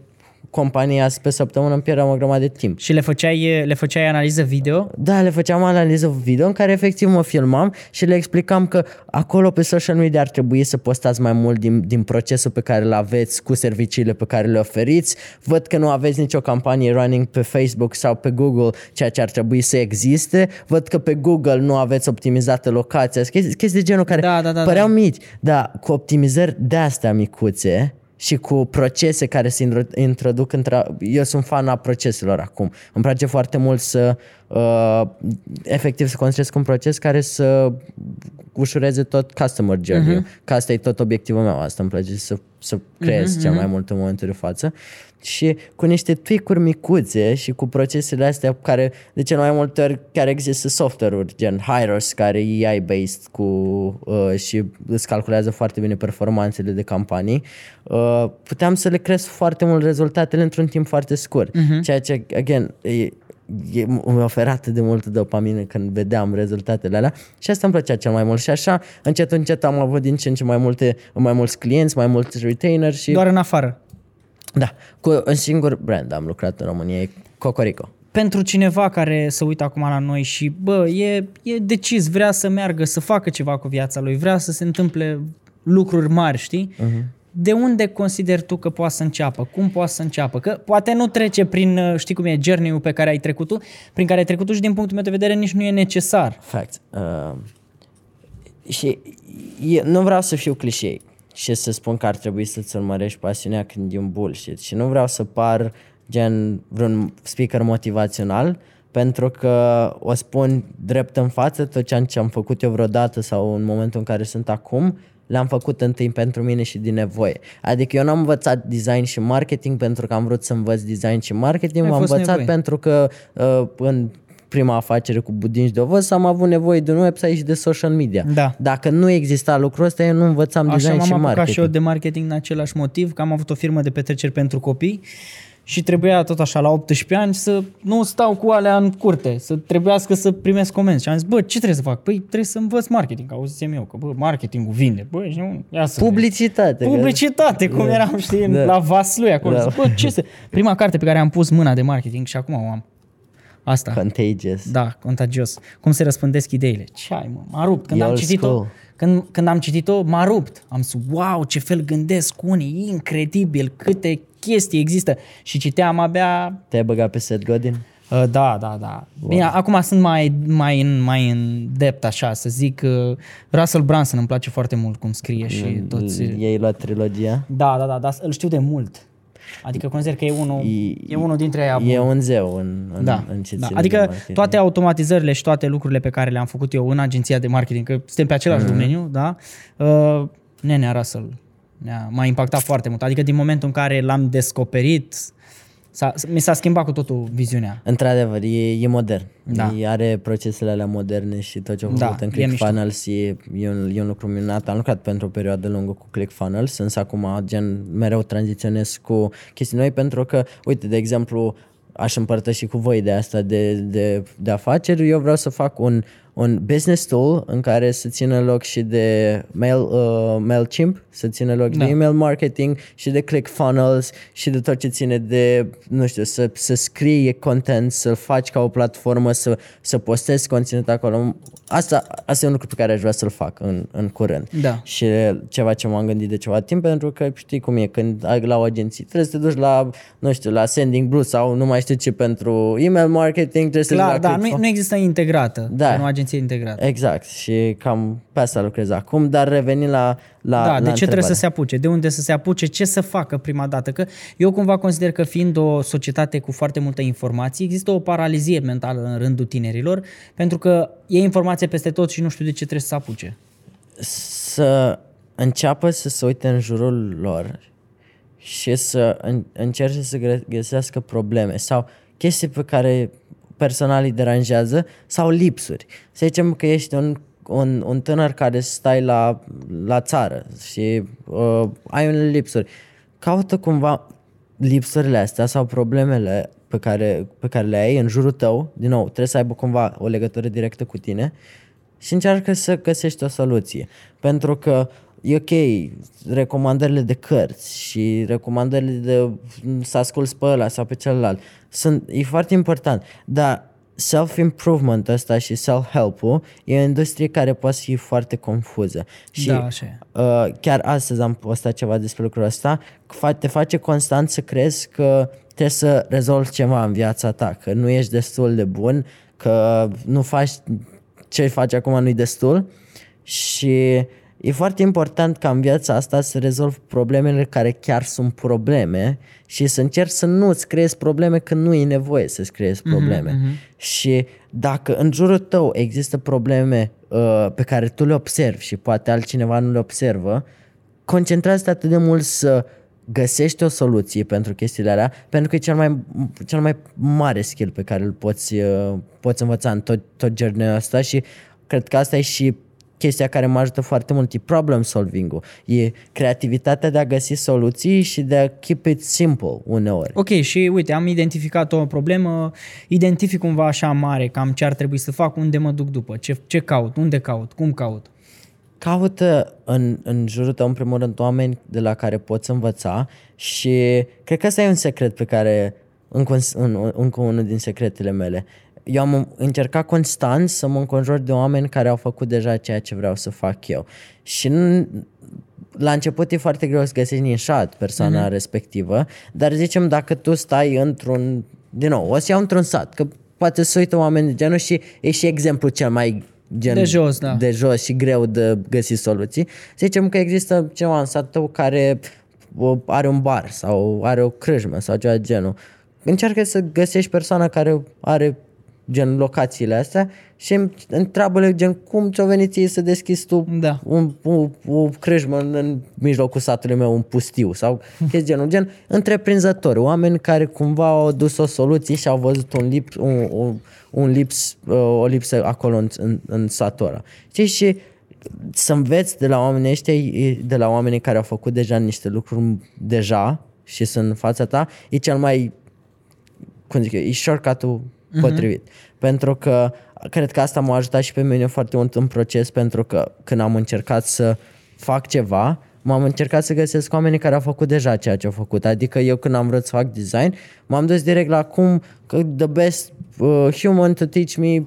companii azi pe săptămână, îmi pierdeam o grămadă de timp. Și le făceai, le făceai analiză video? Da, le făceam analiză video în care efectiv mă filmam și le explicam că acolo pe social media ar trebui să postați mai mult din, din procesul pe care îl aveți cu serviciile pe care le oferiți. Văd că nu aveți nicio campanie running pe Facebook sau pe Google, ceea ce ar trebui să existe. Văd că pe Google nu aveți optimizată locația. Chestii, chestii de genul care Da, da, da, păreau da. mici, dar cu optimizări de astea micuțe și cu procese care se intro- introduc între... Eu sunt fan a proceselor acum. Îmi place foarte mult să uh, efectiv să construiesc un proces care să ușureze tot customer journey uh-huh. că asta e tot obiectivul meu, asta îmi place să, să creez uh-huh. cel mai mult în momentul de față și cu niște tweak-uri micuțe și cu procesele astea care de cel mai multe ori chiar există software-uri gen Hyros care e AI-based cu, uh, și îți calculează foarte bine performanțele de campanii uh, puteam să le cresc foarte mult rezultatele într-un timp foarte scurt uh-huh. ceea ce, again, e, e, mi-a oferat atât de multă dopamină când vedeam rezultatele alea și asta îmi plăcea cel mai mult și așa încet încet am avut din ce în ce mai multe mai mulți clienți, mai mulți retainer și Doar în afară. da, cu un singur brand am lucrat în România, e Cocorico. Pentru cineva care se uită acum la noi și, bă, e, e decis, vrea să meargă, să facă ceva cu viața lui, vrea să se întâmple lucruri mari, știi? Uh-huh. De unde consideri tu că poate să înceapă? Cum poate să înceapă? Că poate nu trece prin, uh, știi cum e, journey-ul pe care ai trecut tu, prin care ai trecut tu și din punctul meu de vedere nici nu e necesar. Fact. Uh, și eu nu vreau să fiu clișei și să spun că ar trebui să-ți urmărești pasiunea când e un bullshit și nu vreau să par gen vreun speaker motivațional pentru că o spun drept în față tot ce am, ce am făcut eu vreodată sau în momentul în care sunt acum le-am făcut întâi pentru mine și din nevoie. Adică eu n-am învățat design și marketing pentru că am vrut să învăț design și marketing, Ai m-am fost învățat nevoie. pentru că uh, în prima afacere cu budinci de ovăz am avut nevoie de un website și de social media. Da. Dacă nu exista lucrul ăsta, eu nu învățam Așa design m-am și apucat marketing. și eu de marketing în același motiv, că am avut o firmă de petreceri pentru copii și trebuia tot așa la 18 ani să nu stau cu alea în curte, să trebuiască să primesc comenzi. Și am zis, bă, ce trebuie să fac? Păi trebuie să învăț marketing, auzisem eu, că bă, marketingul vinde. Bă, și nu, ia să vezi. Publicitate. că- Publicitate, cum Da. eram, știi, Da. la Vaslui acolo. Da. Da. Bă, ce să... Prima carte pe care am pus mâna de marketing și acum o am. Asta. Contagious. Da, contagios. Cum se răspândesc ideile. Ce ai, mă? M-a rupt. Când E am old citit-o, school. Când, când am citit-o, m-a rupt. Am zis, wow, ce fel gândesc unii, incredibil, câte chestii există. Și citeam abia... Te-ai băgat pe Seth Godin? Uh, da, da, da. Bine, acum sunt mai, mai, în, mai în dept, așa, să zic. Uh, Russell Brunson îmi place foarte mult cum scrie și toți... Ei luat trilogia? Da, da, da, dar îl știu de mult. Adică consider că e unul, e, unul dintre ei E un zeu în, în, da, în ce da. ține de Adică marketing. toate automatizările și toate lucrurile pe care le-am făcut eu în agenția de marketing, că suntem pe același Mhm. mm-hmm. domeniu, da? Uh, Nenea Russell ne-a, m-a impactat foarte mult. Adică din momentul în care l-am descoperit, S-a, mi s-a schimbat cu totul viziunea. Într-adevăr, e, e modern. Da. E, are procesele alea moderne și tot ce au Da, făcut în e mișto. ClickFunnels e, e, un, e un lucru minunat. Am lucrat pentru o perioadă lungă cu ClickFunnels, însă acum gen mereu tranziționez cu chestii noi pentru că, uite, de exemplu, aș împărtăși cu voi de asta de, de, de afaceri. Eu vreau să fac un, un business tool în care să țină loc și de mail, uh, MailChimp, să țină loc Da. de email marketing și de ClickFunnels și de tot ce ține de, nu știu, să, să scrii content, să-l faci ca o platformă, să, să postezi conținut acolo. Asta, asta e un lucru pe care aș vrea să-l fac în, în curând. Da. Și ceva ce m-am gândit de ceva timp, pentru că știi cum e, când ai la o agenție, trebuie să te duci la, nu știu, la Sending Blue sau nu mai știu ce pentru email marketing, trebuie să te Clar, duci la da, nu, Clickfun- nu există integrată. Da. Nu agenție integrată. Exact, și cam pe asta lucrez acum, dar revenind la, la Da, la de ce trebuie întrebare. să se apuce? De unde să se apuce? Ce să facă prima dată? Că eu cumva consider că fiind o societate cu foarte multă informație, există o paralizie mentală în rândul tinerilor, pentru că e informație peste tot și nu știu de ce trebuie să se apuce. să înceapă să se uite în jurul lor și să în, încerce să gre- găsească probleme sau chestii pe care personal îi deranjează sau lipsuri. Să zicem că ești un, un, un tânăr care stai la, la țară și uh, ai unele lipsuri. Caută cumva lipsurile astea sau problemele pe care, pe care le ai în jurul tău, din nou, trebuie să aibă cumva o legătură directă cu tine și încearcă să găsești o soluție. Pentru că e ok, recomandările de cărți și recomandările de să asculți pe ăla sau pe celălalt, sunt, e foarte important, dar self-improvement ăsta și self-help-ul e o industrie care poate fi foarte confuză. Și Da, așa e. Uh, chiar astăzi am postat ceva despre lucrul ăsta, că fa- te face constant să crezi că trebuie să rezolvi ceva în viața ta, că nu ești destul de bun, că nu faci ce faci acum nu-i destul și e foarte important ca în viața asta să rezolvi problemele care chiar sunt probleme și să încerci să nu-ți creezi probleme când nu e nevoie să-ți creezi probleme. Mm-hmm. Și dacă în jurul tău există probleme uh, pe care tu le observi și poate altcineva nu le observă, concentrează-te atât de mult să găsești o soluție pentru chestiile alea, pentru că e cel mai, cel mai mare skill pe care îl poți, uh, poți învăța în tot, tot journey ăsta și cred că asta e și chestia care mă ajută foarte mult, e problem solving-ul. E creativitatea de a găsi soluții și de a keep it simple uneori. Ok, și uite, am identificat o problemă, identific cumva așa mare, cam ce ar trebui să fac, unde mă duc după, ce, ce caut, unde caut, cum caut. Caută în, în jurul tău, în primul rând, oameni de la care poți învăța și cred că ăsta e un secret pe care, încă, un, un, încă unul din secretele mele. Eu am încercat constant să mă înconjur de oameni care au făcut deja ceea ce vreau să fac eu. Și nu, la început e foarte greu să găsești nișat persoana mm-hmm. respectivă, dar zicem dacă tu stai într-un, din nou, o să iau într-un sat, că poate să uită oameni de genul și e și exemplu cel mai gen De jos, da. de jos și greu de găsit soluții. Să zicem că există ceva în satul tău care o, are un bar sau are o crâșmă sau ceva de genul. Încearcă să găsești persoana care are gen locațiile astea și întreabă-le gen cum ți-o venit ție să deschizi tu Da. un, o, o crâșmă în, în mijlocul satului meu, un pustiu sau chestii genul, gen întreprinzători, oameni care cumva au dus o soluție și au văzut un lips, un, un, un lips, uh, o lipsă acolo în, în, în satul ăla. Știi? Și să înveți de la oamenii ăștia, e- de la oamenii care au făcut deja niște lucruri deja și sunt în fața ta, e cel mai cum zic eu, e shortcut-ul potrivit. Pentru că cred că asta m-a ajutat și pe mine foarte mult în proces, pentru că când am încercat să fac ceva, m-am încercat să găsesc oamenii care au făcut deja ceea ce au făcut. Adică eu când am vrut să fac design, m-am dus direct la cum că the best uh, human to teach me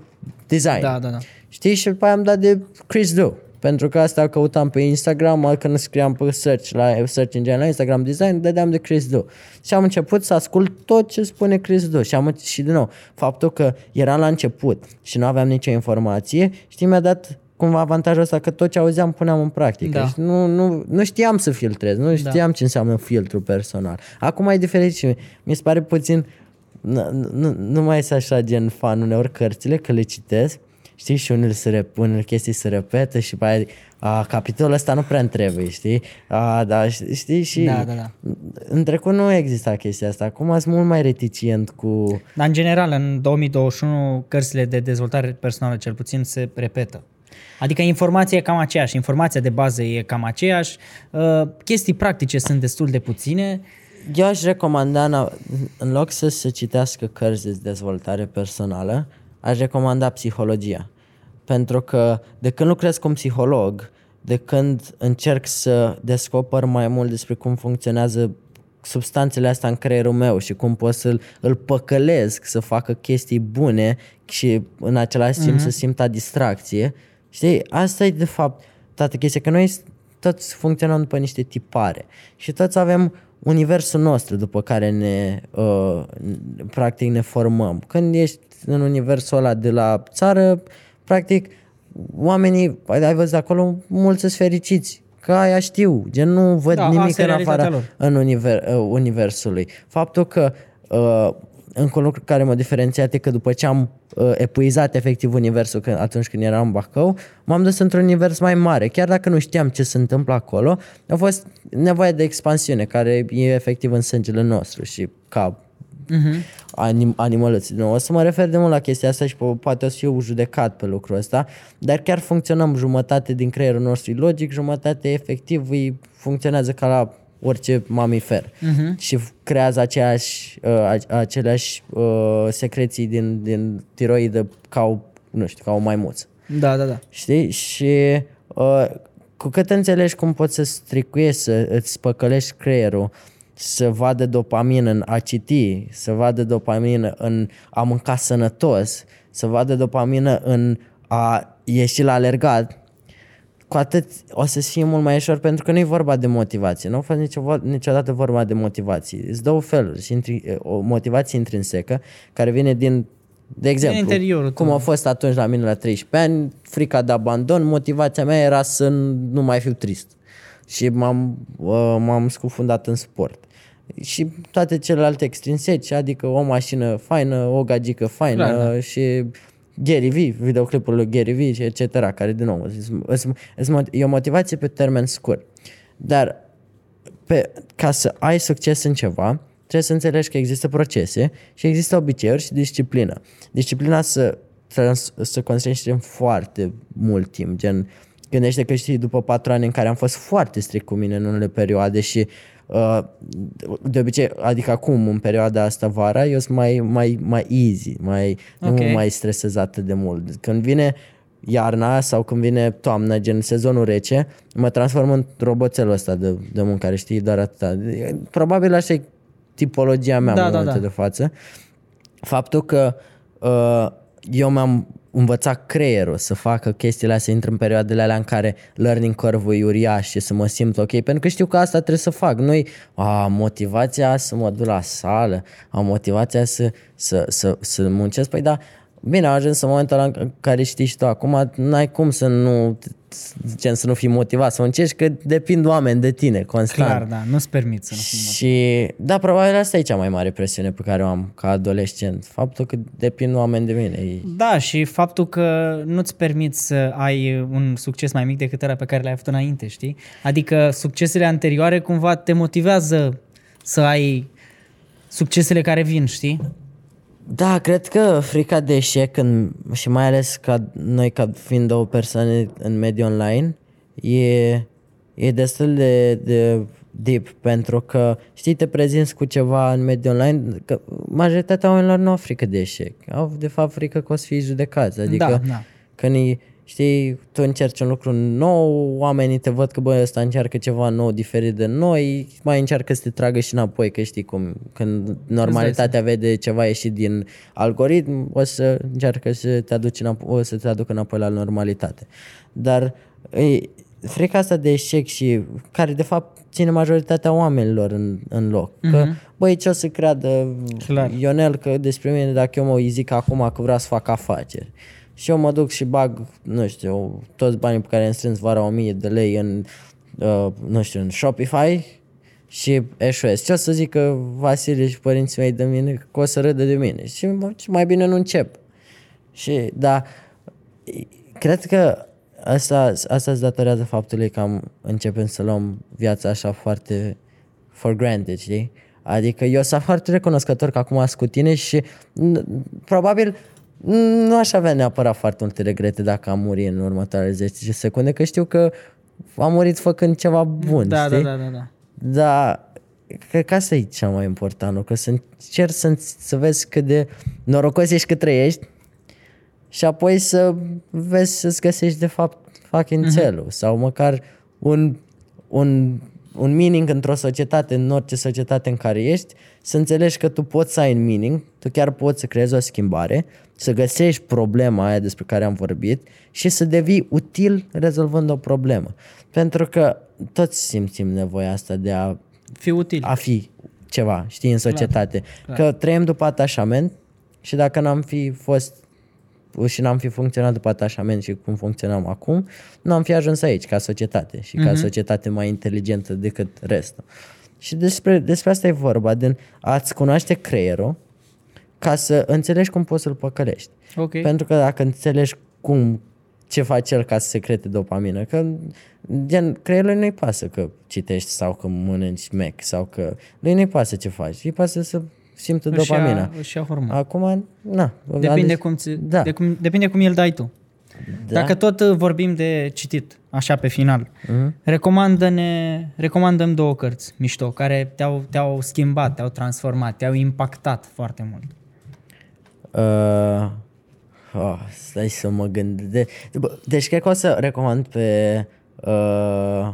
design. Da, da, da. Știi? Și după aia am dat de Chris Do. Pentru că asta căutam pe Instagram, când scriam pe search, la search engine la Instagram design, dădeam de Chris Do. Și am început să ascult tot ce spune Chris Do. Și, am, și din nou, faptul că eram la început și nu aveam nicio informație, știi, mi-a dat cumva avantajul ăsta că tot ce auzeam puneam în practică. Da. Și nu, nu, nu știam să filtrez, nu știam ce înseamnă filtru personal. Acum e diferit și mi se pare puțin, nu, nu, nu mai este așa gen fan uneori cărțile, că le citesc știi, și unele, se rep, unele chestii se repetă și pe aia, a, capitolul ăsta nu prea trebuie, știi? A, da, știi, și Da, da, da. în trecut nu exista chestia asta. Acum sunt mult mai reticent cu... Dar în general, în 2021, cărțile de dezvoltare personală cel puțin se repetă. Adică informația e cam aceeași, informația de bază e cam aceeași, uh, chestii practice sunt destul de puține. Eu aș recomanda, în- în loc să se citească cărți de dezvoltare personală, aș recomanda psihologia. Pentru că de când lucrez cu un psiholog, de când încerc să descoper mai mult despre cum funcționează substanțele astea în creierul meu și cum pot să-l îl păcălesc să facă chestii bune și în același timp să simtă distracție. Știi, asta e de fapt toată chestia, că noi toți funcționăm după niște tipare și toți avem universul nostru după care ne, uh, practic, ne formăm. Când ești în universul ăla de la țară, practic, oamenii, ai văzut acolo, mulți sunt fericiți, că aia știu, gen nu văd Da, nimic asta e în realitatea afara lor. în univer, uh, universului. Faptul că uh, încă un lucru care m-a diferențiat e că după ce am uh, epuizat efectiv universul când, atunci când eram în Bacău, m-am dus într-un univers mai mare. Chiar dacă nu știam ce se întâmplă acolo, a fost nevoie de expansiune, care e efectiv în sângele nostru și ca Uh-huh. anim, animăluți. Nu, o să mă refer de mult la chestia asta și po- poate o să fiu judecat pe lucrul ăsta, dar chiar funcționăm jumătate din creierul nostru e logic, jumătate efectiv îi funcționează ca la orice mamifer uh-huh. și f- creează aceeași, uh, a- aceleași uh, secreții din, din tiroidă ca o, nu știu, ca o maimuță. Da, da, da. Știi? Și uh, cu cât înțelegi cum poți să stricuiești, să îți spăcălești creierul, să vadă dopamină în a citi, să vadă dopamină în a mânca sănătos, să vadă dopamină în a ieși la alergat, cu atât o să fie mult mai ușor pentru că nu e vorba de motivație. Nu a fost nicio, niciodată vorba de motivație. Sunt două feluri. Și intri- O motivație intrinsecă care vine din, de exemplu, interiorul cum tău. a fost atunci la mine la 13 ani, frica de abandon, motivația mea era să nu mai fiu trist. Și m-am, uh, m-am scufundat în sport. Și toate celelalte extrinseci, adică o mașină faină, o gagică faină Clar, da. și Gary V, videoclipul lui Gary V, și etc., care din nou îs- îs- îs- e o motivație pe termen scurt. Dar pe, ca să ai succes în ceva, trebuie să înțelegi că există procese și există obiceiuri și disciplină. Disciplina să, trans, să construiești în foarte mult timp, gen gândește că știi după patru ani în care am fost foarte strict cu mine în unele perioade și uh, de obicei, adică acum în perioada asta vara, eu sunt mai, mai, mai easy, mai, Ok. nu mai stresez atât de mult. Când vine iarna sau când vine toamna, gen sezonul rece, mă transform în roboțelul ăsta de, de muncă, care știi doar atâta. Probabil așa e tipologia mea Da, în da, momentul da. de față. Faptul că uh, eu mi-am învățat creierul să facă chestiile astea, să intru în perioadele alea în care learning curve e uriaș și să mă simt ok, pentru că știu că asta trebuie să fac. Noi, a, motivația să mă duc la sală, a, motivația să, să, să, să muncesc, păi da, Bine, am ajuns în momentul ăla în care știi și tu acum, n-ai cum să nu, gen, să nu fii motivat, să încerci, că depind oameni de tine, constant. Clar, da, nu-ți permit să nu fii motivat. Și da, probabil asta e cea mai mare presiune pe care o am ca adolescent. Faptul că depind oameni de mine. E... Da, și faptul că nu-ți permiți să ai un succes mai mic decât ăla pe care l-ai avut înainte, știi? Adică succesele anterioare cumva te motivează să ai succesele care vin, știi? Da, cred că frica de eșec în, și mai ales ca noi ca fiind două persoane în mediul online e, e destul de, de deep pentru că știi te prezinți cu ceva în mediul online că majoritatea oamenilor nu au frică de eșec. Au de fapt frică că o să fii judecați. Adică Da, da. când e, știi, tu încerci un lucru nou, oamenii te văd că bă, ăsta încearcă ceva nou, diferit de noi, mai încearcă să te tragă și înapoi, că știi cum, când normalitatea vede ceva ieșit din algoritm, o să încearcă să te aduci înapoi, o să te aducă înapoi la normalitate. Dar e, frica asta de eșec și care de fapt ține majoritatea oamenilor în, în loc. Că, băi, ce o să creadă Clar. Ionel că despre mine dacă eu mă zic acum că vreau să fac afaceri și eu mă duc și bag, nu știu, toți banii pe care am strâns vara 1000 de lei în, uh, nu știu, în Shopify și eșuez. Ce o să zică Vasile și părinții mei de mine? Că o să râdă de mine. Și mă- și mai bine nu încep. Și, da, cred că asta, asta se datorează faptului că am începem să luăm viața așa foarte for granted, știi? Adică eu sunt foarte recunoscător că acum sunt cu tine și n- probabil nu aș avea neapărat foarte multe regrete dacă am murit în următoarele 10 secunde, că știu că am murit făcând ceva bun, Da, da, știi? da, da, da. Dar cred că asta e cea mai important lucru, să încerci să, să vezi cât de norocos ești că trăiești și apoi să vezi să-ți găsești de fapt fucking Mhm. țelul sau măcar un, un, un meaning într-o societate, în orice societate în care ești, să înțelegi că tu poți să ai un meaning, tu chiar poți să creezi o schimbare, să găsești problema aia despre care am vorbit și să devii util rezolvând o problemă. Pentru că toți simțim nevoia asta de a Fi util. a fi ceva, știi, în societate. Clar, Că trăim după atașament și dacă n-am fi fost și n-am fi funcționat după atașament și cum funcționăm acum, nu am fi ajuns aici ca societate și ca societate mai inteligentă decât restul. Și despre, despre asta e vorba, din a-ți cunoaște creierul ca să înțelegi cum poți să-l păcălești. Ok. Pentru că dacă înțelegi cum, ce face el ca să secrete dopamină, că gen, creierul nu-i pasă că citești sau că mănânci Mac sau că lui nu-i pasă ce faci, îi pasă să simtă Își ia- dopamina. Își ia hormon. Acum, na. Depinde ales- cum, ți, Da. de cum, depinde cum îl dai tu. Da. Dacă tot uh, vorbim de citit, așa pe final, Mhm. recomandă-ne, recomandăm două cărți mișto, care te-au, te-au schimbat, te-au transformat, te-au impactat foarte mult. Uh, oh, stai să mă gândesc. De, bă, deci cred că o să recomand pe uh,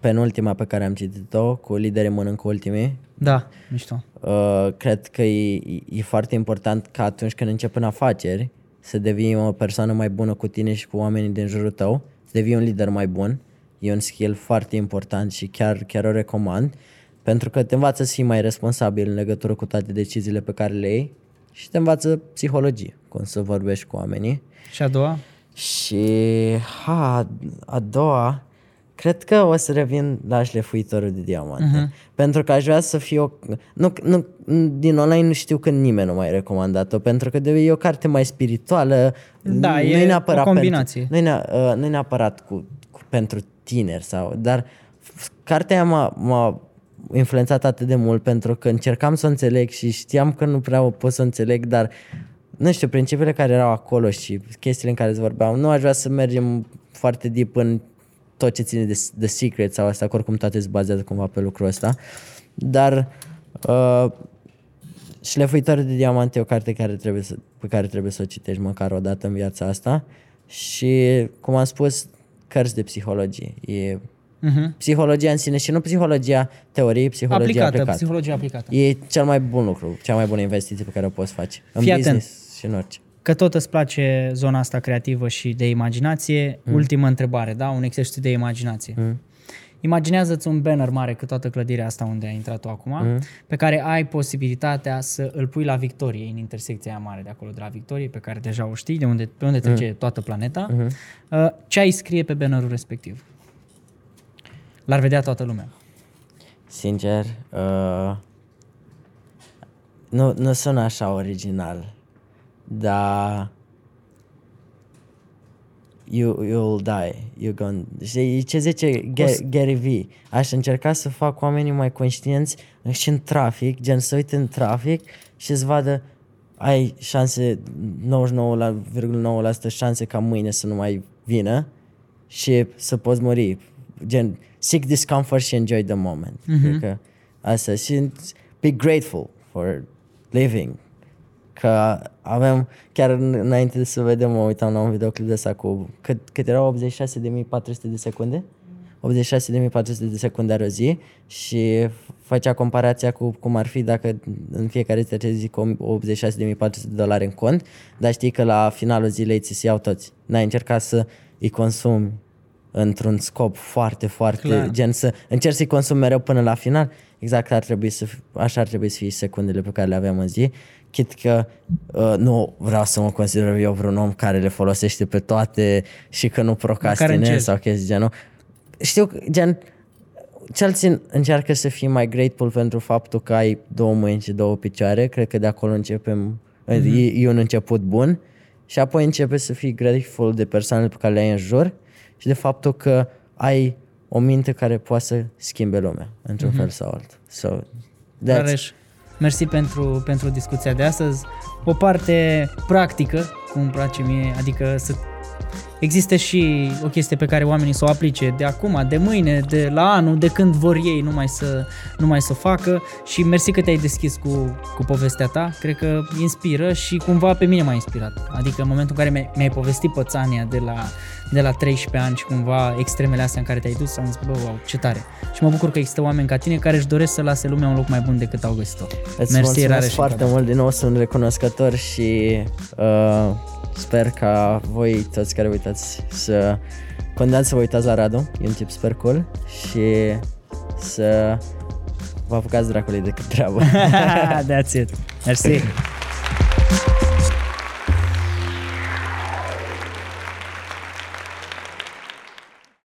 penultima pe care am citit-o, cu liderii mănâncă ultimii. Da, mișto. Uh, cred că e, e foarte important ca atunci când începi în afaceri să devii o persoană mai bună cu tine și cu oamenii din jurul tău, să devii un lider mai bun. E un skill foarte important și chiar, chiar o recomand pentru că te învață să fii mai responsabil în legătură cu toate deciziile pe care le iei și te învață psihologie, cum să vorbești cu oamenii. Și a doua? Și ha, a doua, cred că o să revin la șlefuitorul de diamante. Uh-huh. Pentru că aș vrea să fie o... Nu, nu, din online nu știu că nimeni nu mai recomandat-o, pentru că de, e o carte mai spirituală. Da, nu e neapărat o combinație. Pentru, nu, e, nea- uh, nu e neapărat cu, cu, pentru tineri, sau, dar f- cartea aia m-a, m-a influențat atât de mult pentru că încercam să o înțeleg și știam că nu prea o pot să o înțeleg, dar nu știu, principiile care erau acolo și chestiile în care îți vorbeam, nu aș vrea să mergem foarte deep în tot ce ține de The Secret sau asta, că oricum toate se bazează cumva pe lucrul ăsta. Dar uh, Șlefuitorul de diamante e o carte care trebuie să, pe care trebuie să o citești măcar o dată în viața asta și, cum am spus, cărți de psihologie. E Uh-huh. psihologia în sine și nu psihologia teoriei, psihologia Aplicată, aplicată. psihologie aplicată. E cel mai bun lucru, cea mai bună investiție pe care o poți face în Fii atent. business și în orice. Că tot îți place zona asta creativă și de imaginație, mm. ultima întrebare, da? Un exercițiu de imaginație. Mm. Imaginează-ți un banner mare cât toată clădirea asta unde ai intrat tu acum, mm. pe care ai posibilitatea să îl pui la Victorie, în intersecția aia mare de acolo de la Victorie, pe care deja o știi, de unde, pe unde trece mm. toată planeta. Mm-hmm. Uh, ce ai scrie pe bannerul respectiv? L-ar vedea toată lumea. Sincer, uh, nu, nu sună așa original, dar you, you'll die, you gonna... Știi, ce zice Ga- Gary V? Aș încerca să fac oamenii mai conștienți și în trafic, gen să uite în trafic și să vadă ai șanse, 99,9% șanse ca mâine să nu mai vină și să poți muri. Gen, seek discomfort și enjoy the moment. Mm-hmm. Adică asta și be grateful for living. Că avem, chiar în- înainte de să vedem, mă uitam la un videoclip de ăsta cu, cât, cât erau 86.400 de secunde? 86.400 de secunde are o zi și făcea comparația cu cum ar fi dacă în fiecare zi te zi cu 86.400 de dolari în cont, dar știi că la finalul zilei ți se iau toți. N-ai încercat să îi consumi într-un scop foarte, foarte, Clar. Clar. gen să încerci să-i consumi mereu până la final, exact ar trebui să, fi- așa ar trebui să fie secundele pe care le avem în zi, chit că uh, nu vreau să mă consider eu vreun om care le folosește pe toate și că nu procrastinez încerci. sau chestii genul. Știu că, gen, cel țin încearcă să fii mai grateful pentru faptul că ai două mâini și două picioare, cred că de acolo începem, mm-hmm. e, e un început bun și apoi începe să fii grateful de persoanele pe care le ai în jur și de faptul că ai o minte care poate să schimbe lumea într-un mm-hmm. fel sau altul. So, that's, Rareș, mersi pentru, pentru discuția de astăzi. O parte practică, cum îmi place mie, adică să Există și o chestie pe care oamenii să o aplice de acum, de mâine, de la anul, de când vor ei, numai să, numai să facă și mersi că te-ai deschis cu, cu povestea ta, cred că inspiră și cumva pe mine m-a inspirat. Adică în momentul în care mi- mi-ai povestit pățania de la, de la 13 ani și cumva extremele astea în care te-ai dus, am zis, bă, wow, ce tare. Și mă bucur că există oameni ca tine care își doresc să lase lumea un loc mai bun decât au găsit-o. Îți Mersi, mulțumesc Rareș, foarte încă o mult, din nou sunt recunoscător și uh, sper ca voi toți care uitați să condați să vă uitați la Radu, e un tip super cool și să vă apucați dracului de cât treabă. That's it. Mersi.